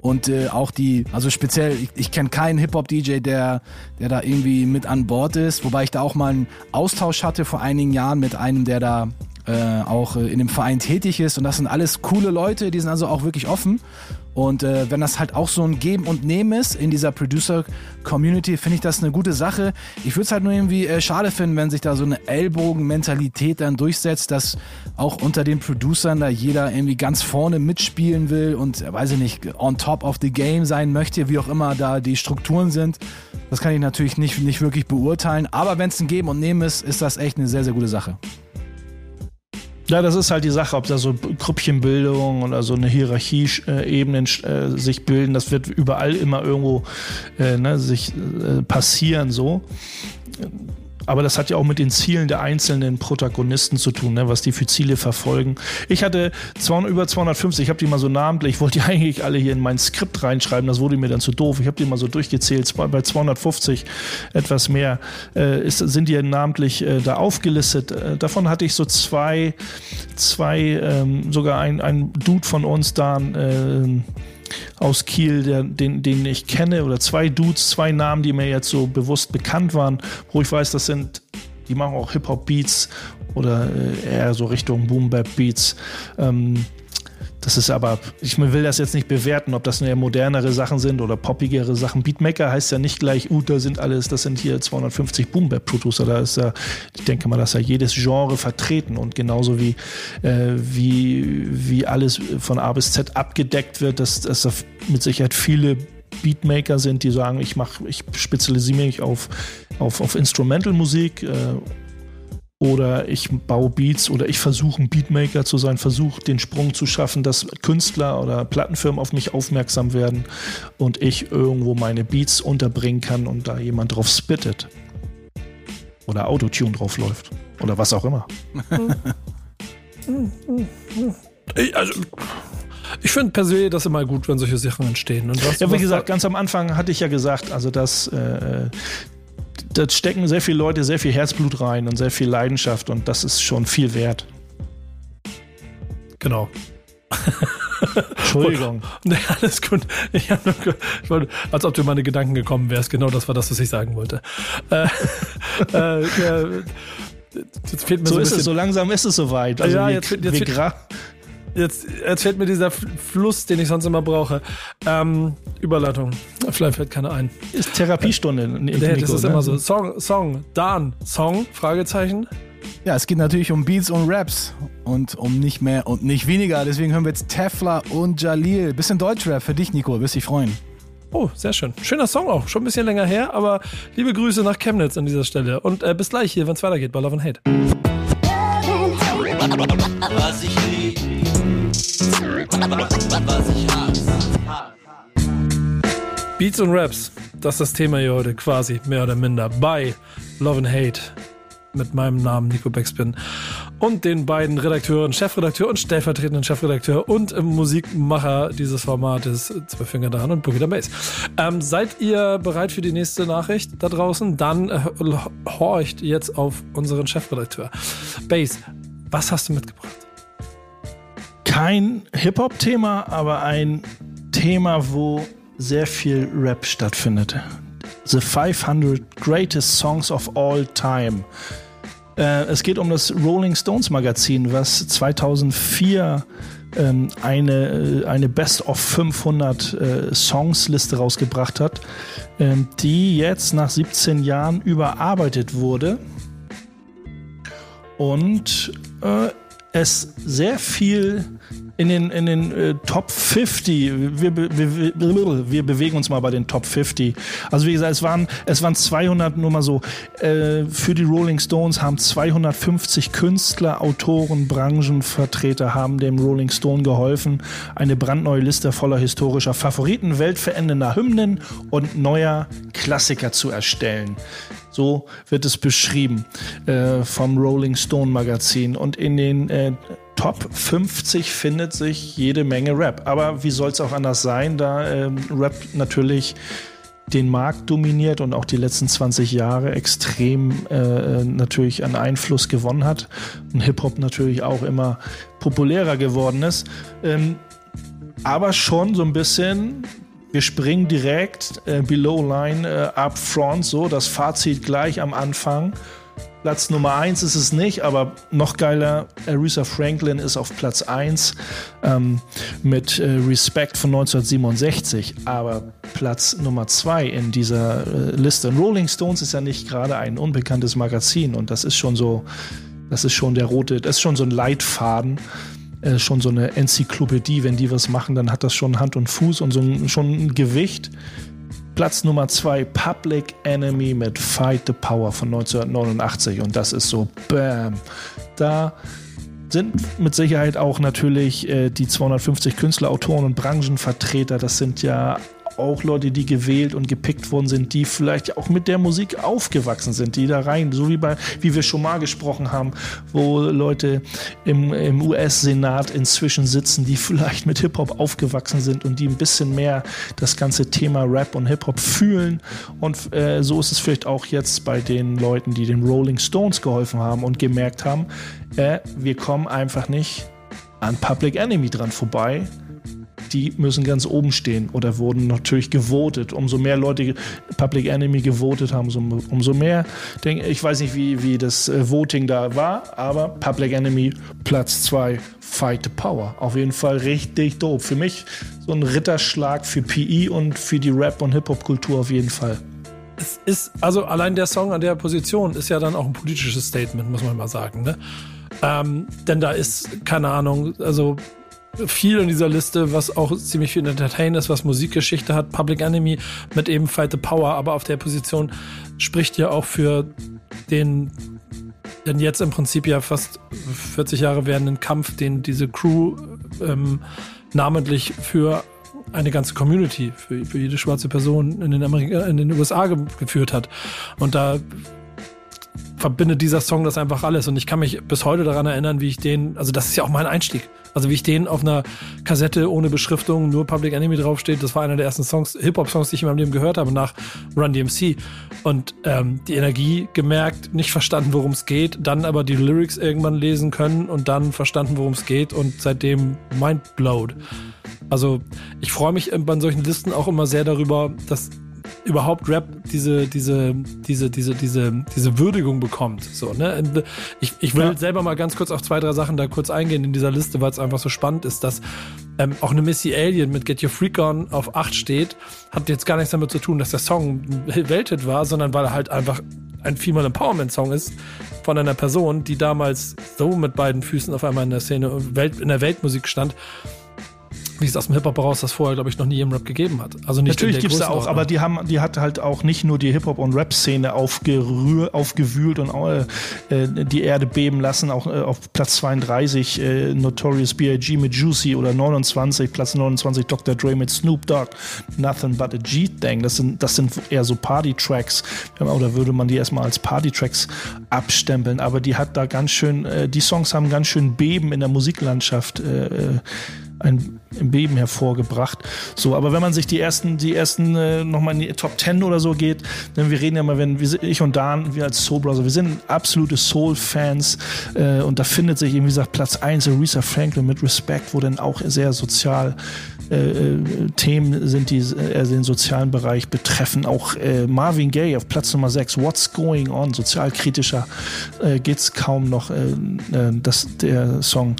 Und äh, auch die, also speziell, ich, ich kenne keinen Hip-Hop-DJ, der, der da irgendwie mit an Bord ist, wobei ich da auch mal einen Austausch hatte vor einigen Jahren mit einem, der da äh, auch äh, in dem Verein tätig ist. Und das sind alles coole Leute, die sind also auch wirklich offen. Und äh, wenn das halt auch so ein Geben und Nehmen ist in dieser Producer-Community, finde ich das eine gute Sache. Ich würde es halt nur irgendwie äh, schade finden, wenn sich da so eine Ellbogen-Mentalität dann durchsetzt, dass auch unter den Producern da jeder irgendwie ganz vorne mitspielen will und, äh, weiß ich nicht, on top of the game sein möchte, wie auch immer da die Strukturen sind. Das kann ich natürlich nicht, nicht wirklich beurteilen. Aber wenn es ein Geben und Nehmen ist, ist das echt eine sehr, sehr gute Sache. Ja, das ist halt die Sache, ob da so Grüppchenbildung oder so eine Hierarchie-Ebenen äh, sich bilden. Das wird überall immer irgendwo äh, ne, sich äh, passieren so. Aber das hat ja auch mit den Zielen der einzelnen Protagonisten zu tun, ne, was die für Ziele verfolgen. Ich hatte 200, über 250, ich habe die mal so namentlich, ich wollte die eigentlich alle hier in mein Skript reinschreiben, das wurde mir dann zu doof. Ich habe die mal so durchgezählt, bei 250 etwas mehr äh, ist, sind die namentlich äh, da aufgelistet. Äh, davon hatte ich so zwei, zwei ähm, sogar ein, ein Dude von uns da, ähm, aus Kiel, der, den, den ich kenne, oder zwei Dudes, zwei Namen, die mir jetzt so bewusst bekannt waren, wo ich weiß, das sind, die machen auch Hip-Hop-Beats oder äh, eher so Richtung Boom-Bap-Beats. Ähm, das ist aber, ich will das jetzt nicht bewerten, ob das eher modernere Sachen sind oder poppigere Sachen. Beatmaker heißt ja nicht gleich, uh, da sind alles, das sind hier 250 Boom-Bap-Producer. Da ist ja, ich denke mal, da ist ja jedes Genre vertreten und genauso wie, äh, wie, wie alles von A bis Z abgedeckt wird, dass, dass da mit Sicherheit viele Beatmaker sind, die sagen, ich mache, ich spezialisiere mich auf, auf, auf Instrumental-Musik, äh, oder ich baue Beats oder ich versuche ein Beatmaker zu sein, versuche den Sprung zu schaffen, dass Künstler oder Plattenfirmen auf mich aufmerksam werden und ich irgendwo meine Beats unterbringen kann und da jemand drauf spittet. Oder Autotune drauf läuft. Oder was auch immer. Ich, also, ich finde persönlich das immer gut, wenn solche Sachen entstehen. Und was, Ja, wie gesagt, ganz am Anfang hatte ich ja gesagt, also dass äh, da stecken sehr viele Leute sehr viel Herzblut rein und sehr viel Leidenschaft und das ist schon viel wert. Genau. Entschuldigung. Nee, alles gut. Ich, hab nur, ich wollte, als ob du in meine Gedanken gekommen wärst. Genau das war das, was ich sagen wollte. Äh, äh, jetzt fehlt mir so, So ist bisschen, es, so langsam ist es soweit. Also Ja, wir, jetzt wird- jetzt wir gra- jetzt, jetzt fällt mir dieser Fluss, den ich sonst immer brauche. Ähm, Überleitung. Vielleicht fällt keiner ein. Ist Therapiestunde. Nico, Der, das ist ne? immer so. Song, Song, Dan, Song, Fragezeichen. Ja, es geht natürlich um Beats und Raps und um nicht mehr und nicht weniger. Deswegen hören wir jetzt Tefla und Jalil. Bisschen Deutschrap für dich, Nico. Wirst dich freuen. Oh, sehr schön. Schöner Song auch. Schon ein bisschen länger her, aber liebe Grüße nach Chemnitz an dieser Stelle. Und äh, bis gleich hier, wenn es weitergeht bei Love and Hate. Beats und Raps, das ist das Thema hier heute quasi, mehr oder minder, bei Love and Hate mit meinem Namen Nico Beckspin und den beiden Redakteuren, Chefredakteur und stellvertretenden Chefredakteur und Musikmacher dieses Formates, Zwei Finger daran und Boogie Bass. Ähm, seid ihr bereit für die nächste Nachricht da draußen? Dann äh, horcht jetzt auf unseren Chefredakteur. Bass, was hast du mitgebracht? Kein Hip-Hop-Thema, aber ein Thema, wo sehr viel Rap stattfindet. The 500 Greatest Songs of All Time. Äh, es geht um das Rolling Stones Magazin, was 2004 ähm, eine, äh, eine Best of 500 äh, Songs Liste rausgebracht hat, ähm, die jetzt nach 17 Jahren überarbeitet wurde und es sehr viel in den, in den äh, Top 50, wir, wir, wir, wir bewegen uns mal bei den Top 50. Also wie gesagt, es waren, es waren 200, nur mal so, äh, für die Rolling Stones haben 250 Künstler, Autoren, Branchenvertreter haben dem Rolling Stone geholfen, eine brandneue Liste voller historischer Favoriten, weltverändernder Hymnen und neuer Klassiker zu erstellen. So wird es beschrieben äh, vom Rolling Stone Magazin. Und in den äh, Top 50 findet sich jede Menge Rap. Aber wie soll es auch anders sein, da ähm, Rap natürlich den Markt dominiert und auch die letzten 20 Jahre extrem äh, natürlich an Einfluss gewonnen hat und Hip-Hop natürlich auch immer populärer geworden ist. Ähm, aber schon so ein bisschen wir springen direkt äh, below line äh, up front, so das Fazit gleich am Anfang. Platz Nummer 1 ist es nicht, aber noch geiler, Aretha Franklin ist auf Platz 1 ähm, mit äh, Respect von 1967, aber Platz Nummer 2 in dieser äh, Liste. Und Rolling Stones ist ja nicht gerade ein unbekanntes Magazin und das ist schon so, das ist schon der rote, das ist schon so ein Leitfaden äh, schon so eine Enzyklopädie. Wenn die was machen, dann hat das schon Hand und Fuß und so ein, schon ein Gewicht. Platz Nummer zwei, Public Enemy mit Fight the Power von 1989. Und das ist so, bam. Da sind mit Sicherheit auch natürlich äh, die 250 Künstler, Autoren und Branchenvertreter. Das sind ja auch Leute, die gewählt und gepickt worden sind, die vielleicht auch mit der Musik aufgewachsen sind, die da rein, so wie bei, wie wir schon mal gesprochen haben, wo Leute im, im US-Senat inzwischen sitzen, die vielleicht mit Hip-Hop aufgewachsen sind und die ein bisschen mehr das ganze Thema Rap und Hip-Hop fühlen. Und äh, so ist es vielleicht auch jetzt bei den Leuten, die den Rolling Stones geholfen haben und gemerkt haben, äh, wir kommen einfach nicht an Public Enemy dran vorbei die müssen ganz oben stehen oder wurden natürlich gewotet. Umso mehr Leute Public Enemy gewotet haben, so, umso mehr. Denk, ich weiß nicht, wie, wie das äh, Voting da war, aber Public Enemy Platz 2, Fight the Power. Auf jeden Fall richtig dope. Für mich so ein Ritterschlag für PE und für die Rap- und Hip-Hop-Kultur auf jeden Fall. Es ist, also allein der Song an der Position ist ja dann auch ein politisches Statement, muss man mal sagen. Ne? Ähm, denn da ist, keine Ahnung, also viel in dieser Liste, was auch ziemlich viel Entertain ist, was Musikgeschichte hat. Public Enemy mit eben Fight the Power, aber auf der Position spricht ja auch für den, denn jetzt im Prinzip ja fast 40 Jahre werdenden Kampf, den diese Crew ähm, namentlich für eine ganze Community, für, für jede schwarze Person in den, Amerika in den USA ge geführt hat. Und da verbindet dieser Song das einfach alles. Und ich kann mich bis heute daran erinnern, wie ich den, also das ist ja auch mein Einstieg. Also wie ich den auf einer Kassette ohne Beschriftung, nur Public Enemy draufsteht, das war einer der ersten Songs, Hip-Hop-Songs, die ich in meinem Leben gehört habe, nach Run DMC. Und ähm, die Energie gemerkt, nicht verstanden, worum es geht, dann aber die Lyrics irgendwann lesen können und dann verstanden, worum es geht und seitdem mindblowed. Also ich freue mich bei solchen Listen auch immer sehr darüber, dass überhaupt Rap diese, diese, diese, diese, diese, diese Würdigung bekommt. So, ne? Ich, ich will Ja. selber mal ganz kurz auf zwei, drei Sachen da kurz eingehen in dieser Liste, weil es einfach so spannend ist, dass ähm, auch eine Missy Alien mit Get Your Freak On auf 8 steht, hat jetzt gar nichts damit zu tun, dass der Song ein Welthit war, sondern weil er halt einfach ein Female Empowerment Song ist von einer Person, die damals so mit beiden Füßen auf einmal in der Szene in der Weltmusik stand, wie es aus dem Hip-Hop heraus das vorher, glaube ich, noch nie im Rap gegeben hat. Also nicht Natürlich gibt es da auch, aber die haben, die hat halt auch nicht nur die Hip-Hop- und Rap-Szene aufgewühlt und äh, äh, die Erde beben lassen. Auch äh, auf Platz 32 äh, Notorious B.I.G. mit Juicy oder 29, Platz 29 Dr. Dre mit Snoop Dogg, Nothing But a G-Thing. Das sind, das sind eher so Party-Tracks. Oder würde man die erstmal als Party-Tracks abstempeln. Aber die hat da ganz schön, äh, die Songs haben ganz schön Beben in der Musiklandschaft äh, ein Beben hervorgebracht. So, aber wenn man sich die ersten, die ersten äh, nochmal in die Top 10 oder so geht, denn wir reden ja mal, wenn wir, ich und Dan, wir als Soul Brother, wir sind absolute Soul-Fans äh, und da findet sich, eben, wie gesagt, Platz 1 Aretha Franklin mit Respect, wo dann auch sehr sozial äh, äh, Themen sind, die äh, den sozialen Bereich betreffen. Auch äh, Marvin Gaye auf Platz Nummer 6, What's Going On, sozialkritischer äh, geht's kaum noch, äh, äh, das, der Song,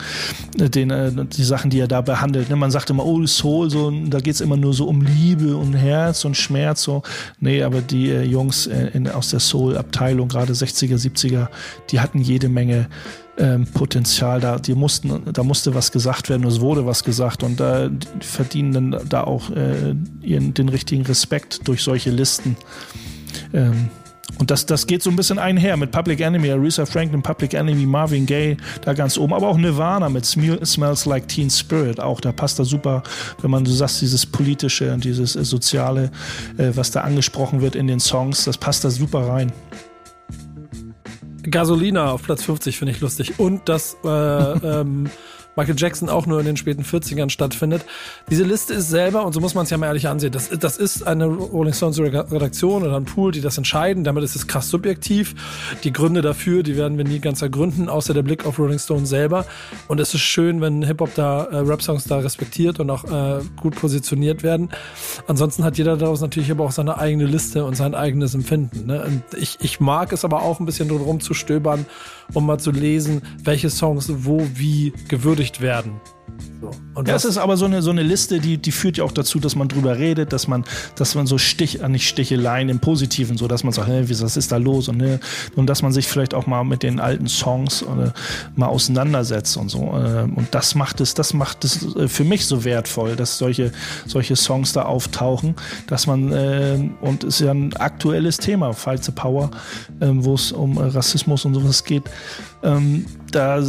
äh, den, die Sachen, die er da behandelt. Ne? Man sagt immer, oh, Soul, so, da geht's immer nur so um Liebe und Herz und Schmerz. So. Nee, aber die äh, Jungs äh, in, aus der Soul-Abteilung, gerade 60er, 70er, die hatten jede Menge ähm, Potenzial da, die mussten, da musste was gesagt werden, es wurde was gesagt und da die verdienen dann da auch äh, ihren, den richtigen Respekt durch solche Listen. Ähm, und das, das geht so ein bisschen einher mit Public Enemy, Aretha Franklin, Public Enemy, Marvin Gaye, da ganz oben, aber auch Nirvana mit Smells Like Teen Spirit, auch da passt da super, wenn man, du sagst, dieses politische und dieses äh, soziale, äh, was da angesprochen wird in den Songs, das passt da super rein. Gasolina auf Platz 50 finde ich lustig. Und dass äh, ähm, Michael Jackson auch nur in den späten 40ern stattfindet. Diese Liste ist selber, und so muss man es ja mal ehrlich ansehen, das, das ist eine Rolling Stones Redaktion oder ein Pool, die das entscheiden. Damit ist es krass subjektiv. Die Gründe dafür, die werden wir nie ganz ergründen, außer der Blick auf Rolling Stone selber. Und es ist schön, wenn Hip-Hop da, äh, Rap-Songs da respektiert und auch äh, gut positioniert werden. Ansonsten hat jeder daraus natürlich aber auch seine eigene Liste und sein eigenes Empfinden. Ne? Ich, ich mag es aber auch ein bisschen drum zu stöbern, um mal zu lesen, welche Songs wo wie gewürdigt werden. So. Und es ist aber so eine, so eine Liste, die, die führt ja auch dazu, dass man drüber redet, dass man, dass man so Stich, äh, nicht Sticheleien im Positiven, so dass man sagt, hey, was ist da los und, ne, und dass man sich vielleicht auch mal mit den alten Songs äh, mal auseinandersetzt und so. Äh, und das macht es, das macht es für mich so wertvoll, dass solche, solche Songs da auftauchen, dass man, und es ist ja ein aktuelles Thema, the Power, wo es um Rassismus und sowas geht. Da,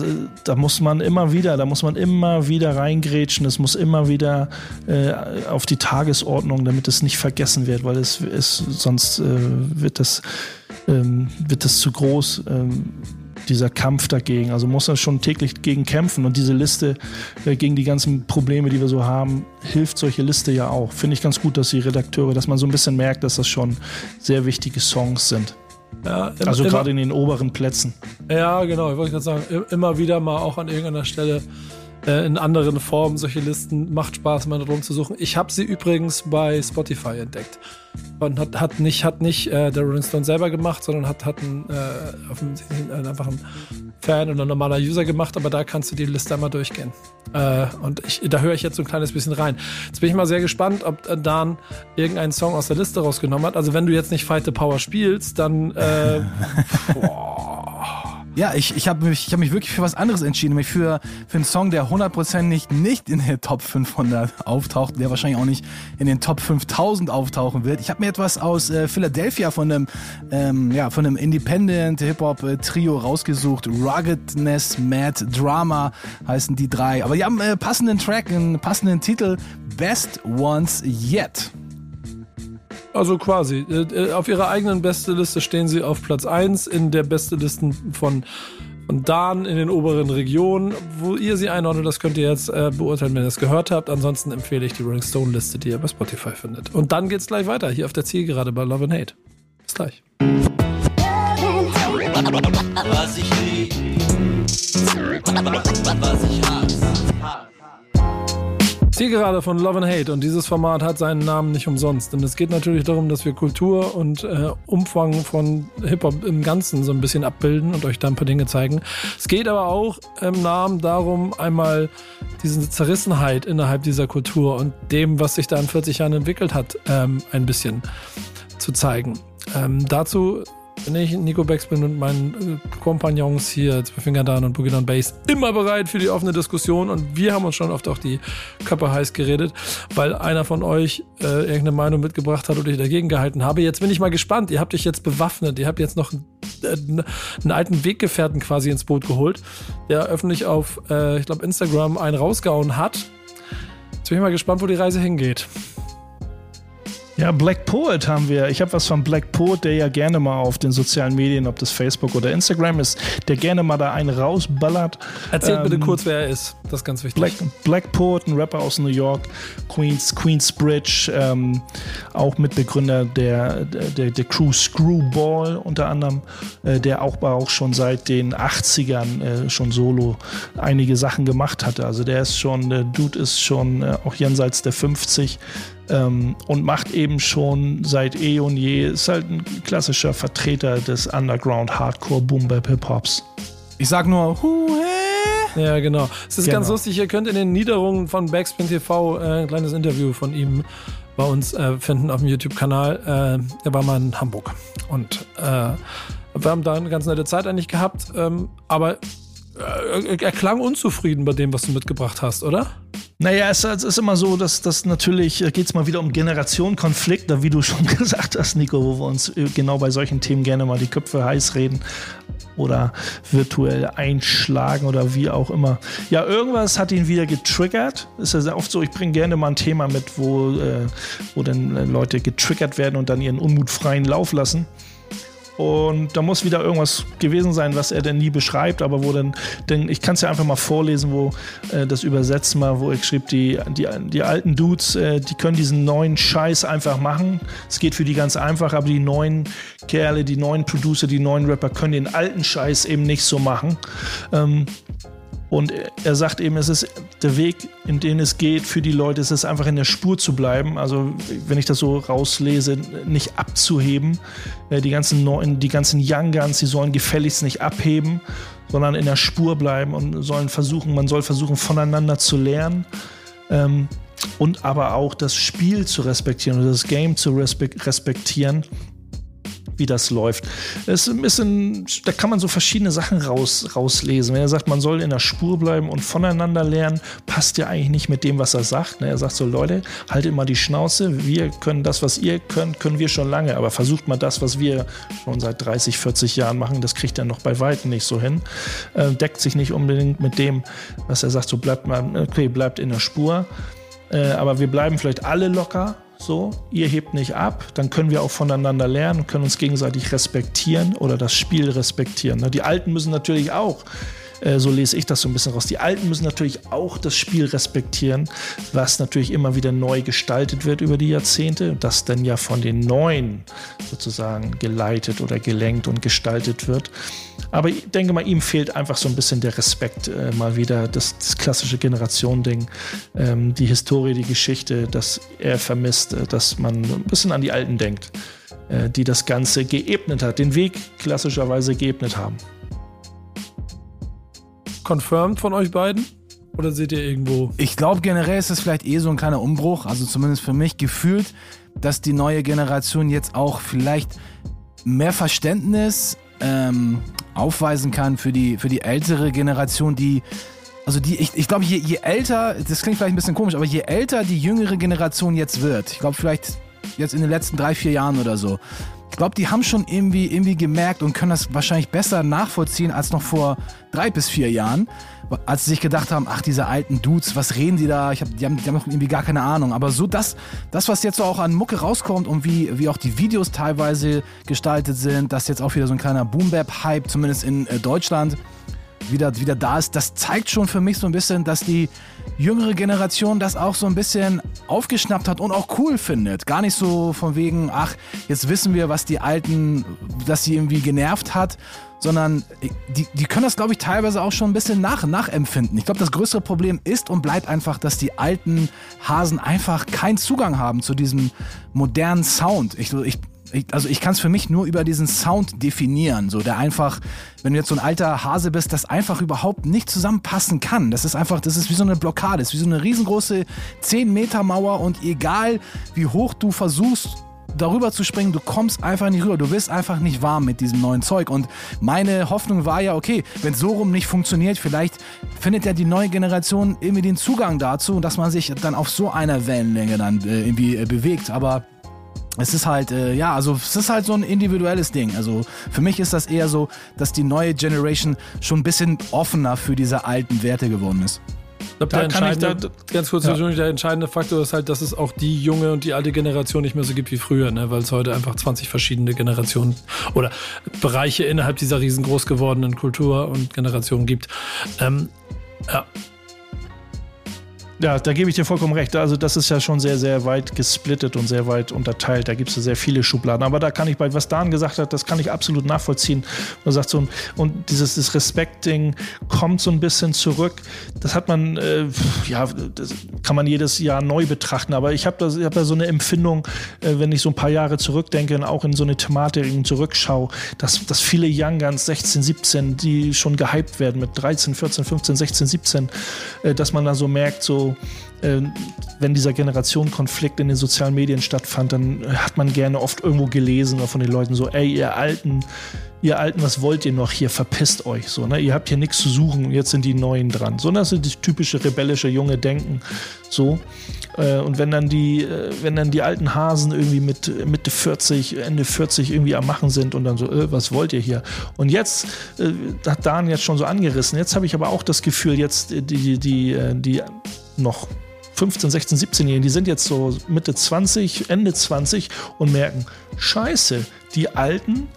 da muss man immer wieder, da muss man immer wieder reingrätschen, es muss immer wieder äh, auf die Tagesordnung, damit es nicht vergessen wird, weil es ist, sonst äh, wird das, ähm, wird das zu groß. Ähm, dieser Kampf dagegen. Also muss man schon täglich gegen kämpfen. Und diese Liste äh, gegen die ganzen Probleme, die wir so haben, hilft solche Liste ja auch. Finde ich ganz gut, dass die Redakteure, dass man so ein bisschen merkt, dass das schon sehr wichtige Songs sind. Ja, im- Also gerade in den oberen Plätzen. Ja, genau. Ich wollte gerade sagen, immer wieder mal auch an irgendeiner Stelle äh, in anderen Formen solche Listen. Macht Spaß, mal drum zu suchen. Ich habe sie übrigens bei Spotify entdeckt. Und hat, hat nicht, hat nicht äh, der Rolling Stone selber gemacht, sondern hat, hat ein, äh, offensichtlich ein, einfach ein Fan oder ein normaler User gemacht, aber da kannst du die Liste einmal durchgehen. Äh, und ich, da höre ich jetzt so ein kleines bisschen rein. Jetzt bin ich mal sehr gespannt, ob äh, Dan irgendeinen Song aus der Liste rausgenommen hat. Also wenn du jetzt nicht Fight the Power spielst, dann äh, Ja, ich, ich habe mich, ich hab mich wirklich für was anderes entschieden, nämlich für, für einen Song, der hundertprozentig nicht in der Top 500 auftaucht, der wahrscheinlich auch nicht in den Top 5000 auftauchen wird. Ich habe mir etwas aus äh, Philadelphia von einem, ähm, ja, von einem Independent Hip-Hop-Trio rausgesucht. Ruggedness, Mad Drama heißen die drei. Aber die haben äh, passenden Track, einen passenden Titel, Best Ones Yet. Also quasi. Äh, äh, Auf ihrer eigenen Beste-Liste stehen sie auf Platz 1 in der Beste-Listen von, von Dan in den oberen Regionen. Wo ihr sie einordnet, das könnt ihr jetzt äh, beurteilen, wenn ihr es gehört habt. Ansonsten empfehle ich die Rolling Stone-Liste, die ihr bei Spotify findet. Und dann geht's gleich weiter, hier auf der Zielgerade bei Love and Hate. Bis gleich. Was ich lieb, was ich hasse. Zielgerade von Love and Hate und dieses Format hat seinen Namen nicht umsonst. Denn es geht natürlich darum, dass wir Kultur und äh, Umfang von Hip-Hop im Ganzen so ein bisschen abbilden und euch da ein paar Dinge zeigen. Es geht aber auch im Namen darum, einmal diese Zerrissenheit innerhalb dieser Kultur und dem, was sich da in 40 Jahren entwickelt hat, ähm, ein bisschen zu zeigen. Ähm, dazu bin ich, Nico Beckspin und meinen äh, Kompagnons hier, Finger Dan und Boogie Down Bass, immer bereit für die offene Diskussion und wir haben uns schon oft auch die Köpfe heiß geredet, weil einer von euch äh, irgendeine Meinung mitgebracht hat und ich dagegen gehalten habe. Jetzt bin ich mal gespannt. Ihr habt euch jetzt bewaffnet. Ihr habt jetzt noch äh, einen alten Weggefährten quasi ins Boot geholt, der öffentlich auf, äh, ich glaube, Instagram einen rausgehauen hat. Jetzt bin ich mal gespannt, wo die Reise hingeht. Ja, Black Poet haben wir. Ich habe was von Black Poet, der ja gerne mal auf den sozialen Medien, ob das Facebook oder Instagram ist, der gerne mal da einen rausballert. Erzählt ähm, bitte kurz, wer er ist. Das ist ganz wichtig. Black, Black Poet, ein Rapper aus New York, Queens, Queensbridge, ähm, auch Mitbegründer der, der, der Crew Screwball unter anderem, äh, der auch, auch schon seit den 80ern äh, schon solo einige Sachen gemacht hatte. Also der ist schon, der Dude ist schon äh, auch jenseits der 50 ähm, und macht eben schon seit eh und je, ist halt ein klassischer Vertreter des Underground Hardcore Boom Bap Hip Hops. Ich sag nur, hu, hey. Ja, genau. Es ist genau. ganz lustig, ihr könnt in den Niederungen von Backspin TV äh, ein kleines Interview von ihm bei uns äh, finden auf dem YouTube-Kanal. Äh, er war mal in Hamburg und äh, wir haben da eine ganz nette Zeit eigentlich gehabt, ähm, aber er klang unzufrieden bei dem, was du mitgebracht hast, oder? Naja, es, es ist immer so, dass das natürlich äh, geht es mal wieder um Generationenkonflikte, wie du schon gesagt hast, Nico, wo wir uns äh, genau bei solchen Themen gerne mal die Köpfe heiß reden oder virtuell einschlagen oder wie auch immer. Ja, irgendwas hat ihn wieder getriggert. Ist ja sehr oft so, ich bringe gerne mal ein Thema mit, wo, äh, wo dann Leute getriggert werden und dann ihren Unmut freien Lauf lassen. Und da muss wieder irgendwas gewesen sein, was er denn nie beschreibt, aber wo dann, denn ich kann es ja einfach mal vorlesen, wo äh, das übersetzt mal, wo ich schrieb, die, die, die alten Dudes, äh, die können diesen neuen Scheiß einfach machen. Es geht für die ganz einfach, aber die neuen Kerle, die neuen Producer, die neuen Rapper können den alten Scheiß eben nicht so machen. Ähm, und er sagt eben, es ist der Weg, in den es geht für die Leute, es ist einfach in der Spur zu bleiben. Also, wenn ich das so rauslese, nicht abzuheben. Äh, die ganzen neuen, die ganzen Young Guns, die sollen gefälligst nicht abheben, sondern in der Spur bleiben und sollen versuchen, man soll versuchen, voneinander zu lernen. Ähm, und aber auch das Spiel zu respektieren oder das Game zu respektieren wie das läuft. Es ist ein bisschen, da kann man so verschiedene Sachen raus, rauslesen. Wenn er sagt, man soll in der Spur bleiben und voneinander lernen, passt ja eigentlich nicht mit dem, was er sagt. Ne? Er sagt so, Leute, haltet mal die Schnauze. Wir können das, was ihr könnt, können wir schon lange. Aber versucht mal das, was wir schon seit 30, 40 Jahren machen. Das kriegt er noch bei weitem nicht so hin. Äh, deckt sich nicht unbedingt mit dem, was er sagt. So bleibt mal, okay, bleibt in der Spur. Äh, aber wir bleiben vielleicht alle locker so, ihr hebt nicht ab, dann können wir auch voneinander lernen, können uns gegenseitig respektieren oder das Spiel respektieren. Die Alten müssen natürlich auch, äh, so lese ich das so ein bisschen raus, die Alten müssen natürlich auch das Spiel respektieren, was natürlich immer wieder neu gestaltet wird über die Jahrzehnte, das dann ja von den Neuen sozusagen geleitet oder gelenkt und gestaltet wird. Aber ich denke mal, ihm fehlt einfach so ein bisschen der Respekt äh, mal wieder, das, das klassische Generation-Ding, ähm, die Historie, die Geschichte, dass er vermisst, äh, dass man ein bisschen an die Alten denkt, äh, die das Ganze geebnet hat, den Weg klassischerweise geebnet haben. Confirmed von euch beiden? Oder seht ihr irgendwo? Ich glaube, generell ist es vielleicht eh so ein kleiner Umbruch, also zumindest für mich gefühlt, dass die neue Generation jetzt auch vielleicht mehr Verständnis ähm, aufweisen kann für die, für die ältere Generation, die also die, ich, ich glaube, je, je älter, das klingt vielleicht ein bisschen komisch, aber je älter die jüngere Generation jetzt wird, ich glaube vielleicht jetzt in den letzten drei, vier Jahren oder so, ich glaube, die haben schon irgendwie, irgendwie gemerkt und können das wahrscheinlich besser nachvollziehen als noch vor drei bis vier Jahren, als sie sich gedacht haben, ach, diese alten Dudes, was reden die da? Ich hab, die, haben, die haben irgendwie gar keine Ahnung. Aber so das, das was jetzt so auch an Mucke rauskommt und wie, wie auch die Videos teilweise gestaltet sind, dass jetzt auch wieder so ein kleiner Boom-Bap-Hype, zumindest in äh, Deutschland, wieder, wieder da ist, das zeigt schon für mich so ein bisschen, dass die jüngere Generation das auch so ein bisschen aufgeschnappt hat und auch cool findet. Gar nicht so von wegen, ach, jetzt wissen wir, was die Alten, dass sie irgendwie genervt hat, sondern die, die können das, glaube ich, teilweise auch schon ein bisschen nach, nachempfinden. Ich glaube, das größere Problem ist und bleibt einfach, dass die alten Hasen einfach keinen Zugang haben zu diesem modernen Sound. Ich, ich, ich, also ich kann es für mich nur über diesen Sound definieren, so der einfach, wenn du jetzt so ein alter Hase bist, das einfach überhaupt nicht zusammenpassen kann. Das ist einfach, das ist wie so eine Blockade, das ist wie so eine riesengroße 10 Meter Mauer und egal wie hoch du versuchst darüber zu springen, du kommst einfach nicht rüber. Du bist einfach nicht warm mit diesem neuen Zeug. Und meine Hoffnung war ja, okay, wenn so rum nicht funktioniert, vielleicht findet ja die neue Generation irgendwie den Zugang dazu, dass man sich dann auf so einer Wellenlänge dann äh, irgendwie äh, bewegt. Aber es ist halt, äh, ja, also es ist halt so ein individuelles Ding. Also für mich ist das eher so, dass die neue Generation schon ein bisschen offener für diese alten Werte geworden ist. Ich glaube, der entscheidende, da, ganz kurz, ja. der entscheidende Faktor ist halt, dass es auch die junge und die alte Generation nicht mehr so gibt wie früher, ne? weil es heute einfach 20 verschiedene Generationen oder Bereiche innerhalb dieser riesengroß gewordenen Kultur und Generation gibt. Ähm, ja, ja, da gebe ich dir vollkommen recht. Also das ist ja schon sehr, sehr weit gesplittet und sehr weit unterteilt. Da gibt es ja sehr viele Schubladen. Aber da kann ich bei, was Dan gesagt hat, das kann ich absolut nachvollziehen. Man sagt so, und dieses das Respekt-Ding kommt so ein bisschen zurück. Das hat man, äh, ja, das kann man jedes Jahr neu betrachten. Aber ich habe da, hab da so eine Empfindung, äh, wenn ich so ein paar Jahre zurückdenke und auch in so eine Thematik zurückschaue, dass, dass viele Young Guns 16, 17, die schon gehypt werden mit 13, 14, 15, 16, 17, äh, dass man da so merkt, so, äh, wenn dieser Generationenkonflikt in den sozialen Medien stattfand, dann hat man gerne oft irgendwo gelesen von den Leuten so, ey, ihr Alten, ihr Alten, was wollt ihr noch hier? Verpisst euch so, ne? Ihr habt hier nichts zu suchen, jetzt sind die Neuen dran. So, das ist das typische rebellische junge Denken. So. Äh, und wenn dann die, äh, wenn dann die alten Hasen irgendwie mit Mitte 40, Ende 40 irgendwie am Machen sind und dann so, äh, was wollt ihr hier? Und jetzt äh, hat Dan jetzt schon so angerissen. Jetzt habe ich aber auch das Gefühl, jetzt die, die, die, die noch 15, 16, 17-Jährigen, die sind jetzt so Mitte 20, Ende 20 und merken, scheiße, die Alten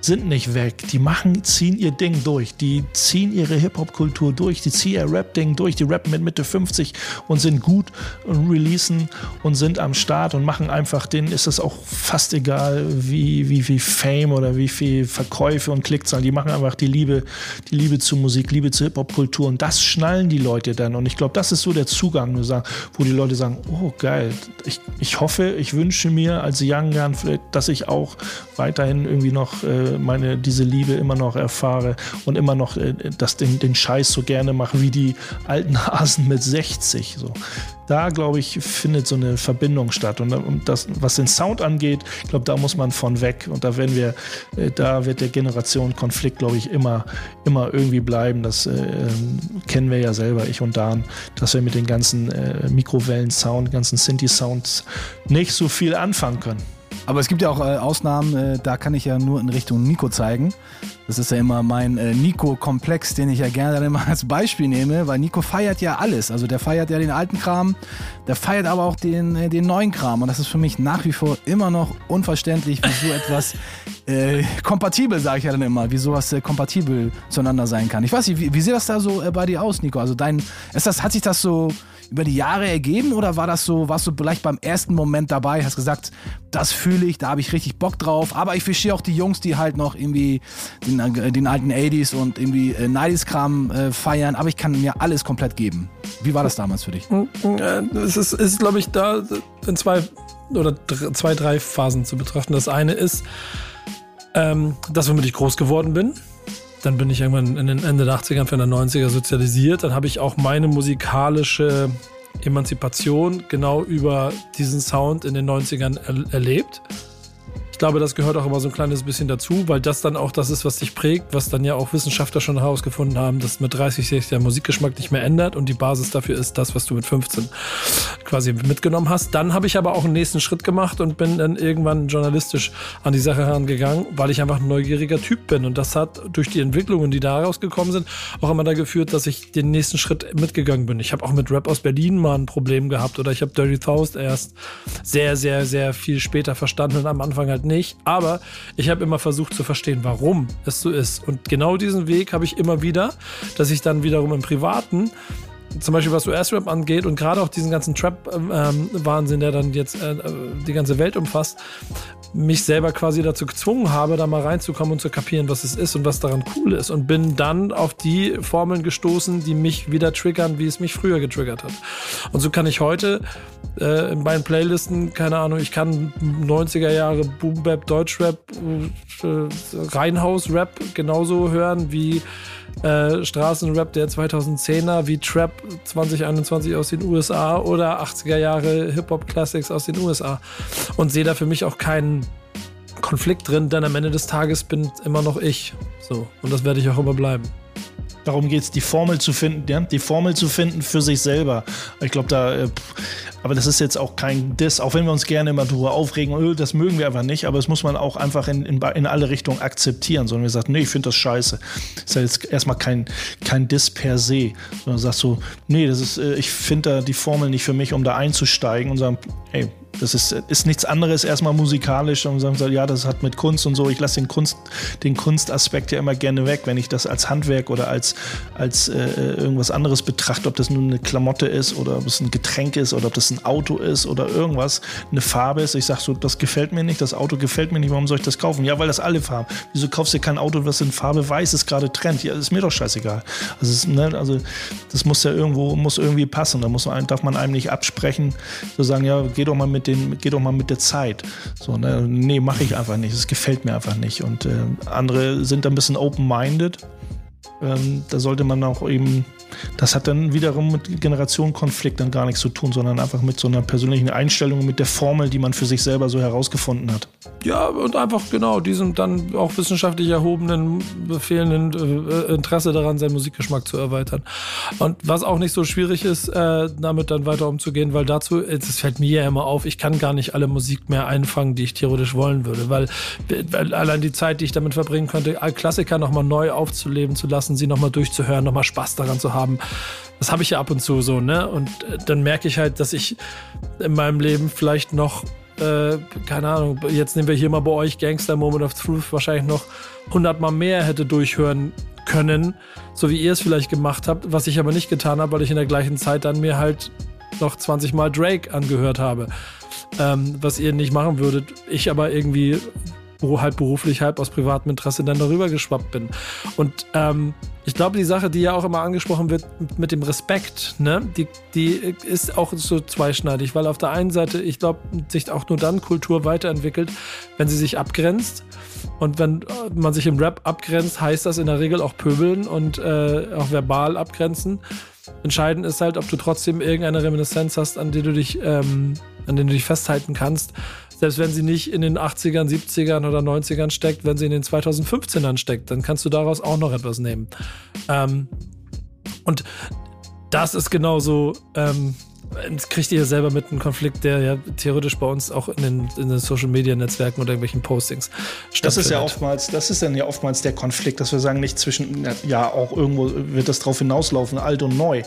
sind nicht weg. Die machen, ziehen ihr Ding durch. Die ziehen ihre Hip-Hop-Kultur durch. Die ziehen ihr Rap-Ding durch. Die rappen mit Mitte 50 und sind gut und releasen und sind am Start und machen einfach, denen ist es auch fast egal, wie, wie viel Fame oder wie viel Verkäufe und Klickzahlen. Die machen einfach die Liebe, die Liebe zu Musik, Liebe zur Hip-Hop-Kultur und das schnallen die Leute dann. Und ich glaube, das ist so der Zugang, wo die Leute sagen, oh geil, ich, ich hoffe, ich wünsche mir als Young Gun, dass ich auch weiterhin irgendwie noch äh, meine, diese Liebe immer noch erfahre und immer noch äh, das, den, den Scheiß so gerne mache wie die alten Hasen mit 60. So. Da, glaube ich, findet so eine Verbindung statt. Und, und das, was den Sound angeht, ich glaube, da muss man von weg. Und da werden wir, äh, da wird der Generationenkonflikt, glaube ich, immer, immer irgendwie bleiben. Das äh, ähm, kennen wir ja selber, ich und Dan, dass wir mit den ganzen äh, Mikrowellen-Sound, ganzen Sinti-Sounds nicht so viel anfangen können. Aber es gibt ja auch äh, Ausnahmen, äh, da kann ich ja nur in Richtung Nico zeigen. Das ist ja immer mein äh, Nico-Komplex, den ich ja gerne dann immer als Beispiel nehme, weil Nico feiert ja alles. Also der feiert ja den alten Kram, der feiert aber auch den, äh, den neuen Kram. Und das ist für mich nach wie vor immer noch unverständlich, wie so etwas äh, kompatibel, sage ich ja dann immer, wie sowas äh, kompatibel zueinander sein kann. Ich weiß nicht, wie, wie sieht das da so bei dir aus, Nico? Also dein, ist das, hat sich das so über die Jahre ergeben oder war das so, warst du vielleicht beim ersten Moment dabei, hast gesagt, das fühle ich, da habe ich richtig Bock drauf, aber ich verstehe auch die Jungs, die halt noch irgendwie den, äh, den alten 80s und irgendwie äh, 90s-Kram äh, feiern, aber ich kann mir alles komplett geben. Wie war das damals für dich? Es ist, ist glaube ich, da in zwei oder zwei, drei Phasen zu betrachten. Das eine ist, ähm, dass womit ich groß geworden bin dann bin ich irgendwann in den Ende der 80er, Anfang der 90er sozialisiert. Dann habe ich auch meine musikalische Emanzipation genau über diesen Sound in den 90ern er erlebt glaube, das gehört auch immer so ein kleines bisschen dazu, weil das dann auch das ist, was dich prägt, was dann ja auch Wissenschaftler schon herausgefunden haben, dass mit 30 sich der Musikgeschmack nicht mehr ändert und die Basis dafür ist das, was du mit 15 quasi mitgenommen hast. Dann habe ich aber auch einen nächsten Schritt gemacht und bin dann irgendwann journalistisch an die Sache herangegangen, weil ich einfach ein neugieriger Typ bin und das hat durch die Entwicklungen, die daraus gekommen sind, auch immer da geführt, dass ich den nächsten Schritt mitgegangen bin. Ich habe auch mit Rap aus Berlin mal ein Problem gehabt oder ich habe Dirty Faust erst sehr, sehr, sehr viel später verstanden und am Anfang halt nicht. Aber ich habe immer versucht zu verstehen, warum es so ist. Und genau diesen Weg habe ich immer wieder, dass ich dann wiederum im Privaten zum Beispiel was US-Rap angeht und gerade auch diesen ganzen Trap-Wahnsinn, ähm, der dann jetzt äh, die ganze Welt umfasst, mich selber quasi dazu gezwungen habe, da mal reinzukommen und zu kapieren, was es ist und was daran cool ist. Und bin dann auf die Formeln gestoßen, die mich wieder triggern, wie es mich früher getriggert hat. Und so kann ich heute äh, in meinen Playlisten, keine Ahnung, ich kann 90er Jahre Boom Bap, Deutschrap, äh, Reinhaus-Rap genauso hören wie äh, Straßenrap der 2010er, wie Trap 2021 aus den USA oder 80er Jahre Hip-Hop-Classics aus den USA. Und sehe da für mich auch keinen Konflikt drin, denn am Ende des Tages bin immer noch ich. So. Und das werde ich auch immer bleiben. Darum geht es, die Formel zu finden, ja? die Formel zu finden für sich selber. Ich glaube, da, äh, aber das ist jetzt auch kein Diss, auch wenn wir uns gerne immer drüber aufregen, öh, das mögen wir einfach nicht, aber das muss man auch einfach in, in, in alle Richtungen akzeptieren, sondern wir sagen, nee, ich finde das scheiße. Das ist ja jetzt erstmal kein, kein Diss per se, sondern sagst so, nee, das ist, äh, ich finde da die Formel nicht für mich, um da einzusteigen und sagen, ey, das ist, ist nichts anderes erstmal musikalisch und sagen, ja, das hat mit Kunst und so. Ich lasse den, Kunst, den Kunstaspekt ja immer gerne weg, wenn ich das als Handwerk oder als, als äh, irgendwas anderes betrachte, ob das nun eine Klamotte ist oder ob es ein Getränk ist oder ob das ein Auto ist oder irgendwas, eine Farbe ist. Ich sage so, das gefällt mir nicht, das Auto gefällt mir nicht, warum soll ich das kaufen? Ja, weil das alle Farben. Wieso kaufst du kein Auto, was in Farbe weiß ist, gerade Trend? Ja, ist mir doch scheißegal. Also, ist, ne, also das muss ja irgendwo, muss irgendwie passen. Da muss man, darf man einem nicht absprechen, so sagen, ja, geh doch mal mit den, geh doch mal mit der Zeit. So, ne? Nee, mache ich einfach nicht. Es gefällt mir einfach nicht. Und äh, andere sind da ein bisschen open-minded. Ähm, da sollte man auch eben das hat dann wiederum mit Generationenkonflikt dann gar nichts zu tun, sondern einfach mit so einer persönlichen Einstellung, mit der Formel, die man für sich selber so herausgefunden hat. Ja, und einfach genau diesem dann auch wissenschaftlich erhobenen, befehlenden äh, Interesse daran, seinen Musikgeschmack zu erweitern. Und was auch nicht so schwierig ist, äh, damit dann weiter umzugehen, weil dazu, es fällt mir ja immer auf, ich kann gar nicht alle Musik mehr einfangen, die ich theoretisch wollen würde, weil, weil allein die Zeit, die ich damit verbringen könnte, Klassiker nochmal neu aufzuleben zu lassen, sie nochmal durchzuhören, nochmal Spaß daran zu haben, haben. Das habe ich ja ab und zu so, ne? Und äh, dann merke ich halt, dass ich in meinem Leben vielleicht noch, äh, keine Ahnung, jetzt nehmen wir hier mal bei euch Gangster Moment of Truth wahrscheinlich noch hundertmal mehr hätte durchhören können, so wie ihr es vielleicht gemacht habt, was ich aber nicht getan habe, weil ich in der gleichen Zeit dann mir halt noch 20 Mal Drake angehört habe. Ähm, was ihr nicht machen würdet. Ich aber irgendwie halb beruflich, halb aus privatem Interesse dann darüber geschwappt bin. Und ähm, ich glaube, die Sache, die ja auch immer angesprochen wird mit dem Respekt, ne, die, die ist auch so zweischneidig, weil auf der einen Seite, ich glaube, sich auch nur dann Kultur weiterentwickelt, wenn sie sich abgrenzt. Und wenn man sich im Rap abgrenzt, heißt das in der Regel auch pöbeln und äh, auch verbal abgrenzen. Entscheidend ist halt, ob du trotzdem irgendeine Reminiszenz hast, an die du dich, ähm, an denen du dich festhalten kannst selbst wenn sie nicht in den 80ern, 70ern oder 90ern steckt, wenn sie in den 2015ern steckt, dann kannst du daraus auch noch etwas nehmen. Ähm, und das ist genauso ähm, kriegt ihr selber mit einem Konflikt, der ja theoretisch bei uns auch in den, in den Social Media Netzwerken oder irgendwelchen Postings stattfindet. Das ist ja oftmals, das ist dann ja oftmals der Konflikt, dass wir sagen, nicht zwischen, ja, auch irgendwo wird das drauf hinauslaufen, alt und neu.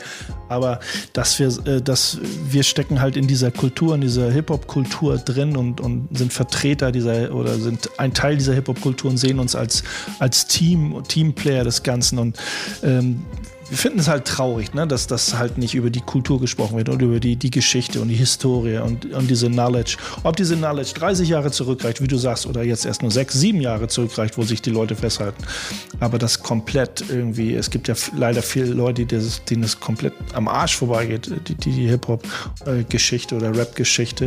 Aber dass wir, äh, dass wir stecken halt in dieser Kultur, in dieser Hip-Hop-Kultur drin und, und sind Vertreter dieser oder sind ein Teil dieser Hip-Hop-Kultur und sehen uns als, als Team, Teamplayer des Ganzen. Und ähm, wir finden es halt traurig, ne, dass das halt nicht über die Kultur gesprochen wird und über die, die Geschichte und die Historie und, und diese Knowledge. Ob diese Knowledge 30 Jahre zurückreicht, wie du sagst, oder jetzt erst nur sechs, sieben Jahre zurückreicht, wo sich die Leute festhalten. Aber das komplett irgendwie, es gibt ja leider viele Leute, denen es komplett am Arsch vorbeigeht, die, die, die Hip-Hop-Geschichte oder Rap-Geschichte.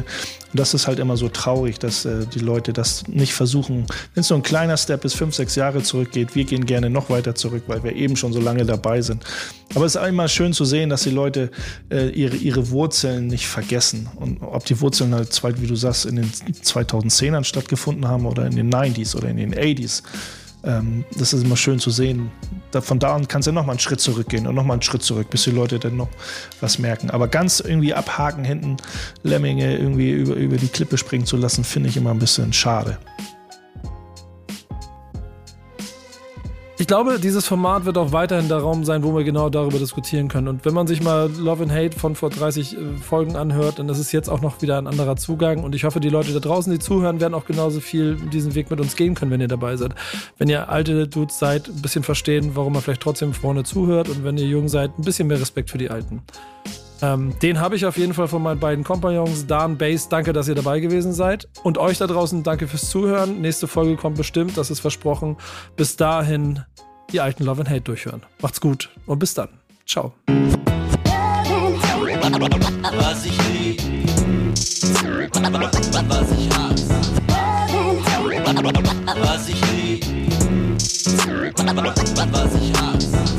Und das ist halt immer so traurig, dass äh, die Leute das nicht versuchen. Wenn es so ein kleiner Step bis fünf, sechs Jahre zurückgeht, wir gehen gerne noch weiter zurück, weil wir eben schon so lange dabei sind. Aber es ist immer schön zu sehen, dass die Leute äh, ihre, ihre Wurzeln nicht vergessen. Und ob die Wurzeln halt, wie du sagst, in den 2010ern stattgefunden haben oder in den 90s oder in den 80s ähm, das ist immer schön zu sehen. Da, von da an kannst du nochmal einen Schritt zurückgehen und nochmal einen Schritt zurück, bis die Leute dann noch was merken. Aber ganz irgendwie abhaken hinten, Lemminge irgendwie über, über die Klippe springen zu lassen, finde ich immer ein bisschen schade. Ich glaube, dieses Format wird auch weiterhin der Raum sein, wo wir genau darüber diskutieren können. Und wenn man sich mal Love and Hate von vor 30 äh, Folgen anhört, dann ist es jetzt auch noch wieder ein anderer Zugang. Und ich hoffe, die Leute da draußen, die zuhören, werden auch genauso viel diesen Weg mit uns gehen können, wenn ihr dabei seid. Wenn ihr alte Dudes seid, ein bisschen verstehen, warum man vielleicht trotzdem vorne zuhört. Und wenn ihr jung seid, ein bisschen mehr Respekt für die Alten. Ähm, den habe ich auf jeden Fall von meinen beiden Kompagnons. Dan, Base, danke, dass ihr dabei gewesen seid. Und euch da draußen, danke fürs Zuhören. Nächste Folge kommt bestimmt, das ist versprochen. Bis dahin, die alten Love and Hate durchhören. Macht's gut und bis dann. Ciao. Was ich lieb, was ich hasse. Was ich lieb, was ich hasse.